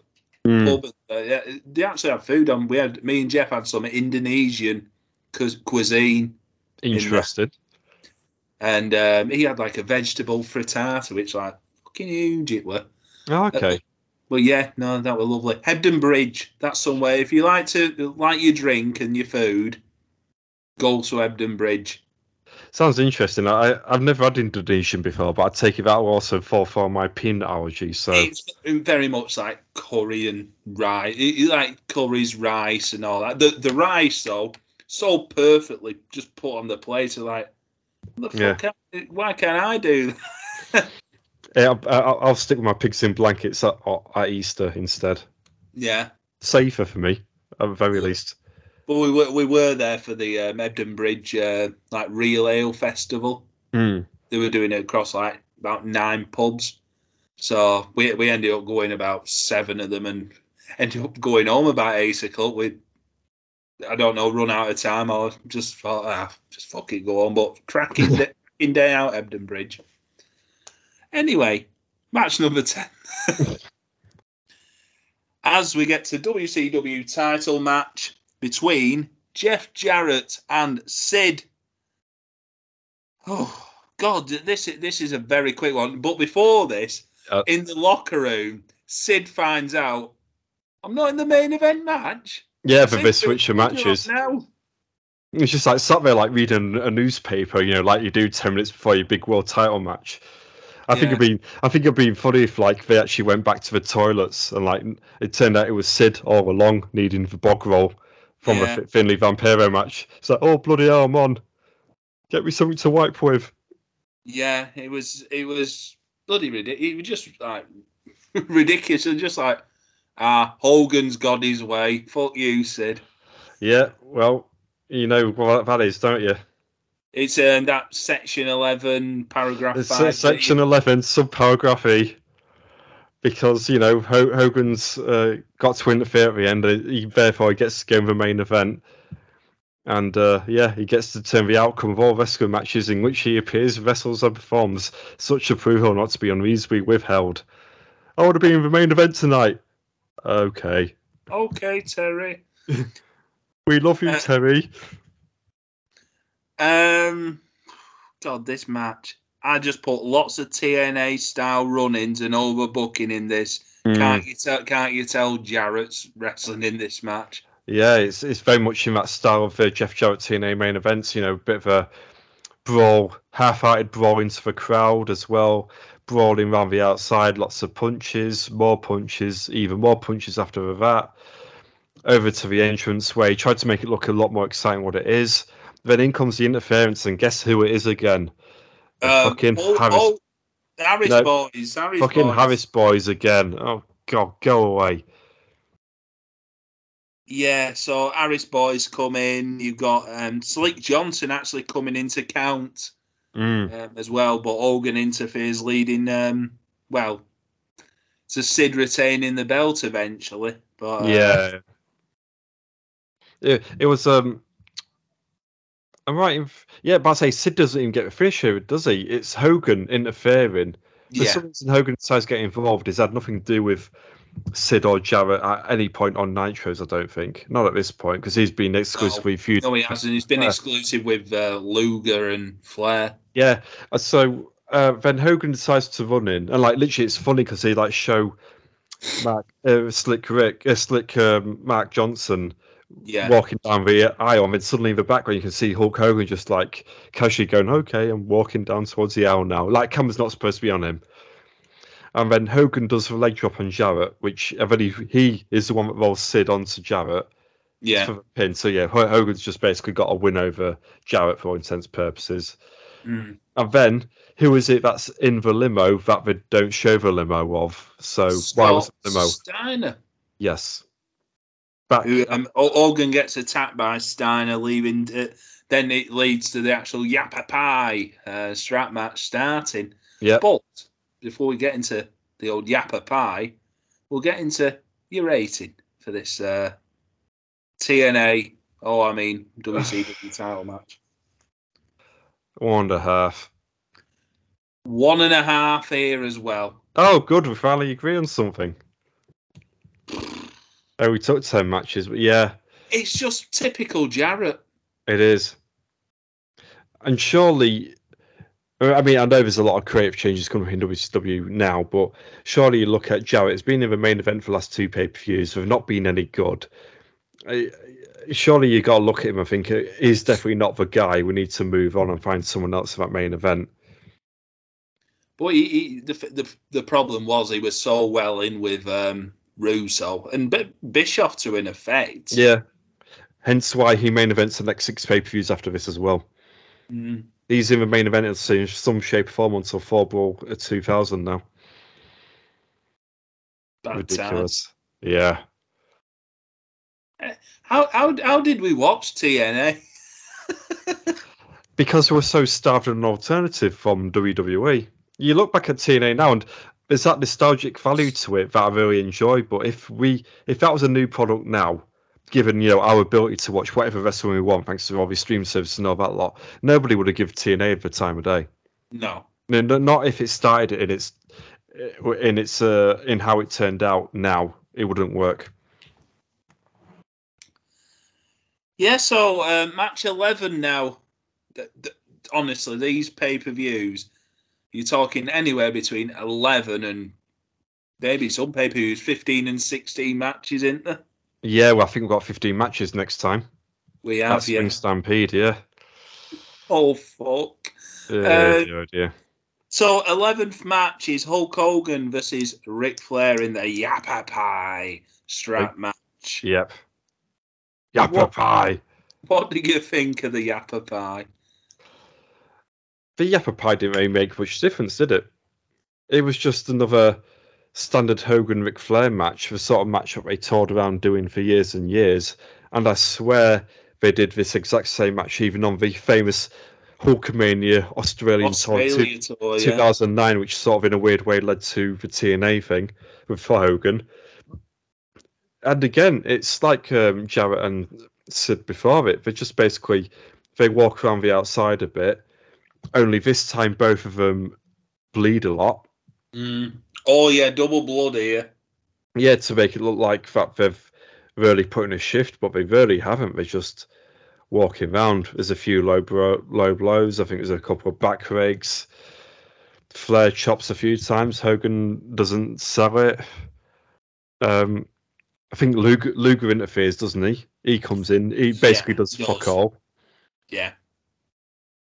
Mm. Pub. Uh, yeah, they actually have food on. We had me and Jeff had some Indonesian cu- cuisine, interested. and um, he had like a vegetable frittata, which like fucking huge it were. Oh, okay. Well, yeah, no, that was lovely. Hebden Bridge, that's somewhere. If you like to like your drink and your food, go to Hebden Bridge. Sounds interesting. I I've never had Indonesian before, but I take it that will also fall for my peanut allergy. So It's very much like curry and rice, like curries, rice, and all that. The the rice though, so perfectly just put on the plate. So like, Yeah. fuck? can- why can't I do? That? yeah, I, I, I'll stick with my pigs in blankets at, at Easter instead. Yeah, Safer for me, at the very least. But we were we were there for the um, Hebden Bridge uh, like real ale festival. Mm. they were doing it across like about nine pubs. So we we ended up going about seven of them and ended up going home about eight o'clock. We I don't know, run out of time or just thought ah, just fuck it, go on. But cracking day, in day out Ebden Bridge. Anyway, match number ten. As we get to WCW title match between Jeff Jarrett and Sid. Oh God, this is this is a very quick one. But before this, Uh, in the locker room, Sid finds out I'm not in the main event match. Yeah, it, this switch of matches. now. It's just like sat there like reading a newspaper, you know, like you do ten minutes before your big world title match. I think Yeah. it'd been I think it'd been funny if like they actually went back to the toilets and like it turned out it was Sid all along needing the bog roll from Yeah. the Finlay Vampiro match. It's like, oh bloody hell, I'm on. Get me something to wipe with. Yeah, it was it was bloody ridiculous. It was just like ridiculous and just like ah, Hogan's got his way. Fuck you, Sid. Yeah, well, you know what that is, don't you? It's in that section eleven, paragraph It's five. uh, section 11, subparagraph E. Because, you know, Ho- Hogan's uh, got to interfere at the end, he, therefore he gets to go in the main event. And, uh, yeah, he gets to determine the outcome of all wrestling matches in which he appears, wrestles, and performs. Such approval not to be unreasonably withheld. I want to be in the main event tonight. Okay. Okay, Terry. We love you, Uh, Terry. Um, God, this match. I just put lots of TNA style run-ins and overbooking in this. Mm. Can't you tell? Can't you tell Jarrett's wrestling in this match? Yeah, it's it's very much in that style of the Jeff Jarrett TNA main events. You know, a bit of a brawl, half-hearted brawl into the crowd as well, brawling around the outside, lots of punches, more punches, even more punches after that. Over to the entrance where he tried to make it look a lot more exciting what it is. Then in comes the interference, and guess who it is again? Um, fucking oh, Harris, oh, Harris No. boys. Harris fucking boys. Harris boys again. Oh god, go away. Yeah, so Harris boys come in. You've got um, Slick Johnson actually coming into count Mm. um, as well, but Hogan interferes, leading um, well to Sid retaining the belt eventually. But uh, yeah. It, it was um I'm right in, f- yeah, but I say Sid doesn't even get the finish here, does he? It's Hogan interfering. For yeah, some reason Hogan decides to get involved. It's had nothing to do with Sid or Jarrett at any point on Nitros, I don't think. Not at this point, because he's been exclusively feuding. no, he hasn't. He's been exclusive with uh, Luger and Flair. Yeah. uh, So uh, then Hogan decides to run in, and like literally, it's funny because he like show Mark, uh, Slick Rick, uh, Slick um, Mark Johnson Yeah, walking down the aisle, and then suddenly in the background you can see Hulk Hogan just like casually going, "Okay, I'm walking down towards the aisle now." Like camera's not supposed to be on him. And then Hogan does the leg drop on Jarrett, which I believe he is the one that rolls Sid onto Jarrett yeah. for the pin. So yeah, Hogan's just basically got a win over Jarrett for all intents and purposes. Mm. And then who is it that's in the limo that they don't show the limo of? So why was the limo? Steiner. Yes. Who, um, Hogan gets attacked by Steiner, leaving. uh then it leads to the actual Yapapi uh, strap match starting. yeah. But before we get into the old Yapapi, we'll get into your rating for this uh, TNA. Oh, I mean WCW title match. One and a half. One and a half here as well. Oh, good. We finally agree on something. Oh, we took 10 matches, but yeah, It's just typical Jarrett. it is. And surely, I mean, I know there's a lot of creative changes coming in WCW now, but surely you look at Jarrett, it's been in the main event for the last two pay per views, they've not been any good. Surely you got to look at him and think he's definitely not the guy. We need to move on and find someone else for that main event. But he, he, the, the the problem was he was so well in with um, Russo and B- Bischoff to an effect. Yeah. Hence why he main events the next six pay per views after this as well. Mm. He's in the main event in some shape or form until Fall Brawl at 2000 now. Bad Ridiculous. Yeah. How how how did we watch TNA? Because we were so starved of an alternative from WWE. You look back at TNA now and there's that nostalgic value to it that I really enjoy. But if we if that was a new product now, given you know our ability to watch whatever wrestling we want, thanks to all these stream services and all that lot, nobody would have given TNA the time of day. No. No, no, not if it started in its in its uh, in how it turned out. Now it wouldn't work. Yeah, so uh, match 11 now. Th- th- honestly, these pay per views, you're talking anywhere between 11 and maybe some pay per views, 15 and 16 matches, isn't there? Yeah, well, I think we've got 15 matches next time. We have, That's yeah. Spring Stampede, yeah. Oh, fuck. Yeah, Uh. So, 11th match is Hulk Hogan versus Ric Flair in the Yapapi strap match. Yep. Yappa What- pie. What do you think of the Yapapi? The Yapapi didn't really make much difference, did it? It was just another standard Hogan Ric Flair match, the sort of match that they toured around doing for years and years. And I swear they did this exact same match even on the famous Hulkamania Australian tour Australia tour, yeah. 2009, which sort of in a weird way led to the TNA thing with Hogan. And again, it's like um, Jarrett and said before it. They just basically they walk around the outside a bit. Only this time, both of them bleed a lot. Mm. Oh, yeah, double blood here. Yeah, to make it look like that they've really put in a shift, but they really haven't. They're just walking around. There's a few low bro- low blows. I think there's a couple of back rakes. Flair chops a few times. Hogan doesn't sell it. Um, I think Luger, Luger interferes, doesn't he? He comes in. He basically does he fuck does. all. Yeah.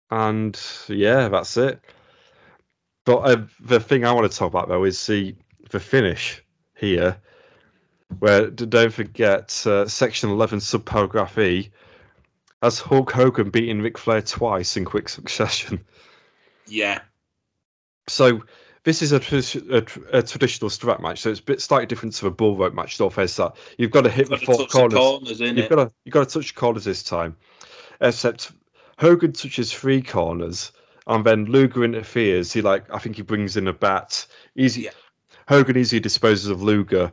And yeah, that's it. But uh, the thing I want to talk about though is the the finish here, where don't forget uh, section eleven subparagraph E has Hulk Hogan beating Ric Flair twice in quick succession. Yeah. So this is a, a, tr- a traditional strap match, so it's a bit slightly different to a bull rope match. Don't face that. You've got to hit Got the four the corners. corners, You've it. got to you've got to touch corners this time, except Hogan touches three corners, and then Luger interferes. He like I think he brings in a bat. Easy. Yeah. Hogan easily disposes of Luger,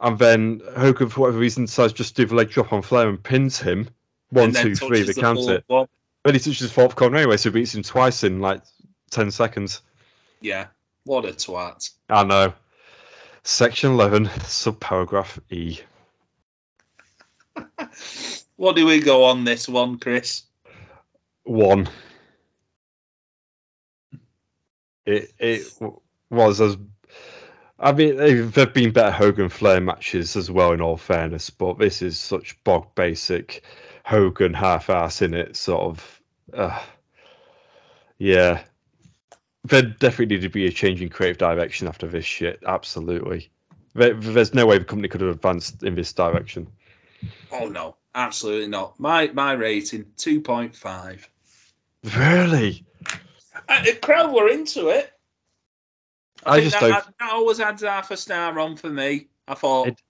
and then Hogan for whatever reason decides just to do the leg drop on Flair and pins him. One, two, three. They the count full it. Then he touches the fourth corner anyway, so he beats him twice in like ten seconds. Yeah. What a twat. I know. Section eleven, subparagraph E. What do we go on this one, Chris? One. It it was as I mean there've been better Hogan Flair matches as well in all fairness, but this is such bog basic Hogan half ass in it sort of uh, yeah. There definitely need to be a change in creative direction after this shit. Absolutely. There, there's no way the company could have advanced in this direction. Oh no, absolutely not. My my rating two point five. Really? Uh, the crowd were into it. I think just that, don't. that always adds half a star on for me. I thought It-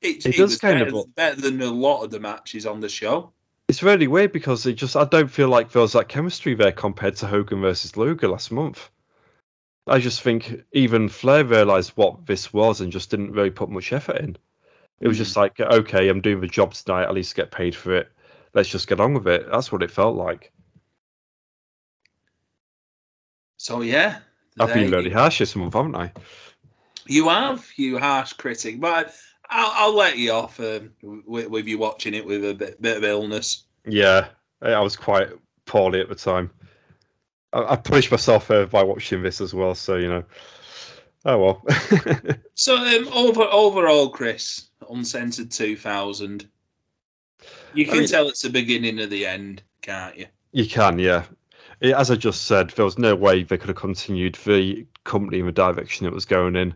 it, it it does was kind better, of- better than a lot of the matches on the show. It's really weird because it just I don't feel like there was that chemistry there compared to Hogan versus Luger last month. I just think even Flair realized what this was and just didn't really put much effort in. It was Hmm. just like, okay, I'm doing the job tonight, at least get paid for it. Let's just get on with it. That's what it felt like. So yeah, I've been really harsh this month, haven't I? You have, you harsh critic, but I'll, I'll let you off um, with, with you watching it with a bit, bit of illness. Yeah, I I was quite poorly at the time. I, I punished myself uh, by watching this as well, so you know. Oh well. So um, over overall, Chris, uncensored two thousand. You I can mean- tell it's the beginning of the end, can't you? You can, yeah. As I just said, there was no way they could have continued the company in the direction it was going in.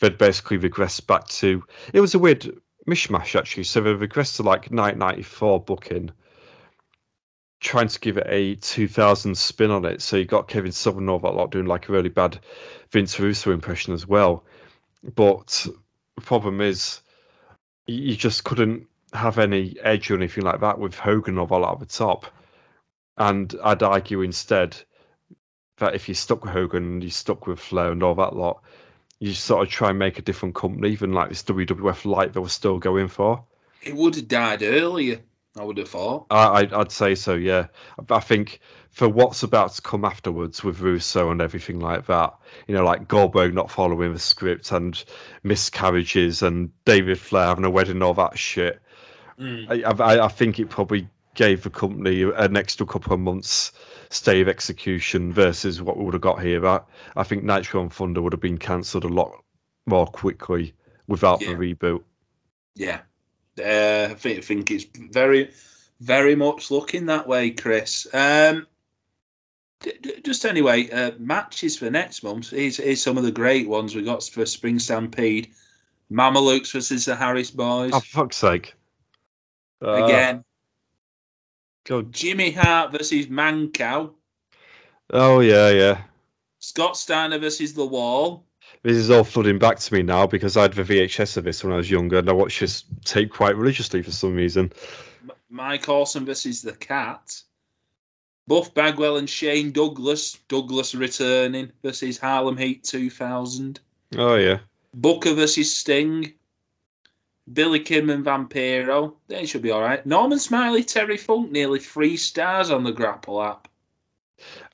They'd basically regressed back to. It was a weird mishmash, actually. So they regressed to like 1994 booking, trying to give it a 2000 spin on it. So you got Kevin Sullivan all that lot doing like a really bad Vince Russo impression as well. But the problem is, you just couldn't have any edge or anything like that with Hogan all at the top. And I'd argue instead that if you stuck with Hogan and you stuck with Flair and all that lot, you sort of try and make a different company, even like this WWF light they were still going for. It would have died earlier. I would have thought. I, I'd say so, yeah. But I think for what's about to come afterwards with Russo and everything like that, you know, like Goldberg not following the script and miscarriages and David Flair having a wedding, and all that shit. Mm. I, I, I think it probably gave the company an extra couple of months stay of execution versus what we would have got here. I, I think Nitro and Thunder would have been cancelled a lot more quickly without Yeah. the reboot. Yeah, Uh, I think, I think it's very, very much looking that way, Chris. Um, d- d- just anyway, uh, matches for next month. Here's, here's some of the great ones we got for Spring Stampede. Mamalukes versus the Harris Boys. Oh, for fuck's sake. Uh, Again, God. Jimmy Hart versus Mancow. Oh, yeah, yeah. Scott Steiner versus The Wall. This is all flooding back to me now because I had the VHS of this when I was younger and I watched this tape quite religiously for some reason. M- Mike Awesome versus The Cat. Buff Bagwell and Shane Douglas. Douglas returning versus Harlem Heat 2000. Oh, yeah. Booker versus Sting. Billy Kim and Vampiro. They should be all right. Norman Smiley, Terry Funk, nearly three stars on the Grapple app.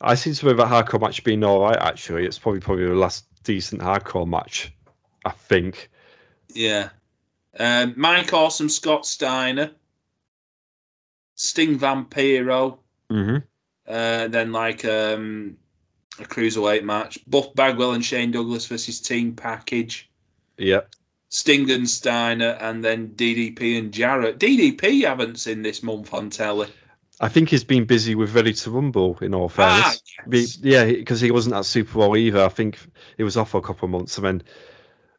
I seem to remember that hardcore match being all right, actually. It's probably probably the last decent hardcore match, I think. Yeah. Um, Mike Awesome, Scott Steiner. Sting Vampiro. Mm-hmm. Uh, then like um, a cruiserweight match. Buff Bagwell and Shane Douglas versus Team Package. Yeah. Sting and Steiner, and then DDP and Jarrett. DDP haven't seen this month on telly. I think he's been busy with Ready to Rumble, in all fairness. Ah, yes. Yeah, because he wasn't at SuperBrawl either. I think he was off for a couple of months. And then,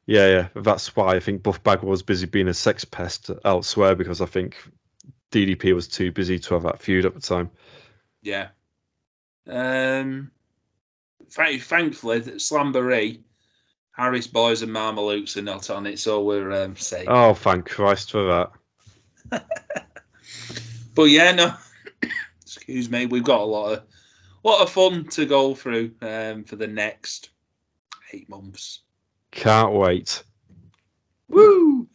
yeah, yeah, that's why I think Buff Bagwell was busy being a sex pest elsewhere because I think DDP was too busy to have that feud at the time. Yeah. Um, thankfully, Slamboree, Harris Boys and Mamalukes are not on it, so we're um, safe. Oh, thank Christ for that. But yeah, no. Excuse me. We've got a lot of lot of fun to go through um, for the next eight months. Can't wait. Woo!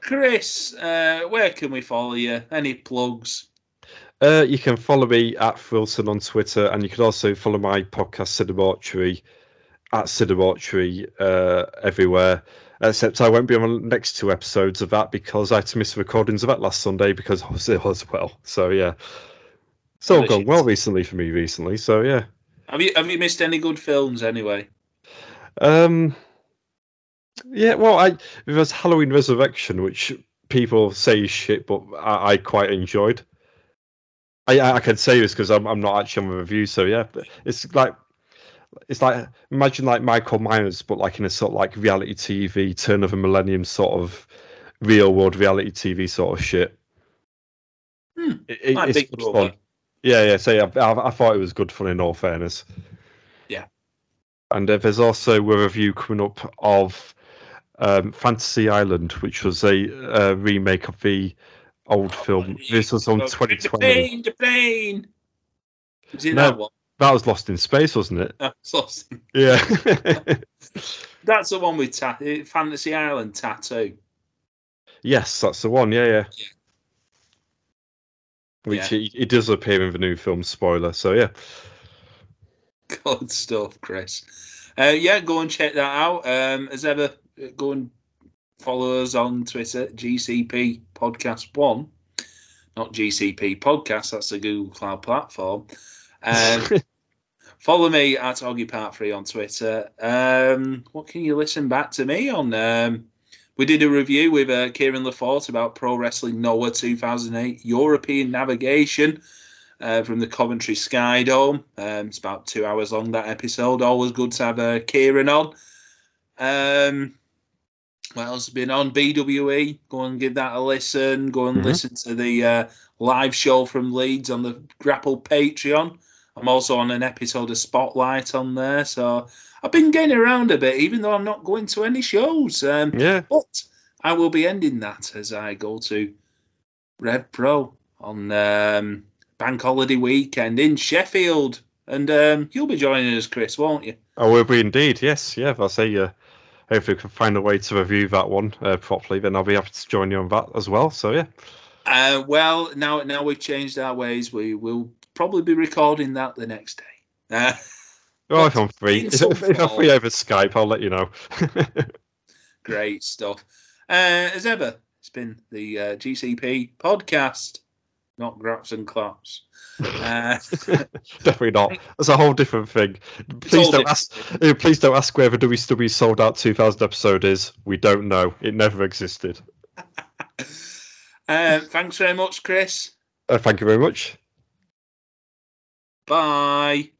Chris, uh, where can we follow you? Any plugs? Uh, you can follow me at Wilson on Twitter, and you can also follow my podcast, Cinemarchery, at Cinemarchery uh, everywhere. Except I won't be on the next two episodes of that because I had to miss the recordings of that last Sunday because I was ill as well. So yeah, it's all gone well recently for me recently. So yeah. Have you have you missed any good films anyway? Um, yeah, well, I there was Halloween Resurrection, which people say shit, but I, I quite enjoyed. I I I can say this because I'm I'm not actually on the review, so yeah, but it's like it's like imagine like Michael Myers, but like in a sort of like reality TV, turn of a millennium sort of real world reality TV sort of shit. Hmm, It- it- it's good fun. Yeah, yeah. So yeah, I, I thought it was good fun in all fairness. Yeah. And uh, there's also a review coming up of um, Fantasy Island, which was a uh, remake of the old film. This was on Oh, 2020. The plane, the plane. Is it No. that one? That was Lost in Space, wasn't it? Oh, so- Yeah. That's the one with eh, Fantasy Island tattoo. yes, that's the one. Yeah, yeah. Yeah. Which Yeah. He does appear in the new film. Spoiler. So yeah. Good stuff, Chris. Uh, yeah, go and check that out. Um, as ever, uh, go and follow us on Twitter, GCP Podcast One, not GCP Podcast. That's the Google Cloud platform. Um, follow me at Oggy Part Three on Twitter. Um, what can you listen back to me on? Um, we did a review with uh, Kieran Lafort about Pro Wrestling Noah 2008 European Navigation uh, from the Coventry Sky Dome. Um, it's about two hours long that episode. Always good to have uh, Kieran on. Um, what else has been on? BWE. Go and give that a listen. Go and Mhm. listen to the uh, live show from Leeds on the Grapple Patreon. I'm also on an episode of Spotlight on there. So I've been getting around a bit, even though I'm not going to any shows. Um, yeah. but I will be ending that as I go to Red Pro on um, Bank Holiday weekend in Sheffield. And um, you'll be joining us, Chris, won't you? I will be indeed. Yes. Yeah. If I'll say. Uh, hopefully, we can find a way to review that one uh, properly. Then I'll be happy to join you on that as well. So yeah. Uh, well, now now we've changed our ways. We will probably be recording that the next day. Uh, Oh, if I'm free, if, if I'm free over Skype, I'll let you know. great stuff. Uh, as ever, it's been the uh, GCP podcast, not Graps and Claps. Uh, Definitely not. That's a whole different thing. Please don't different. ask. uh, Please don't ask where the WCW sold out 2000 episode is. We don't know. It never existed. Um, thanks very much, Chris. Uh, thank you very much. Bye.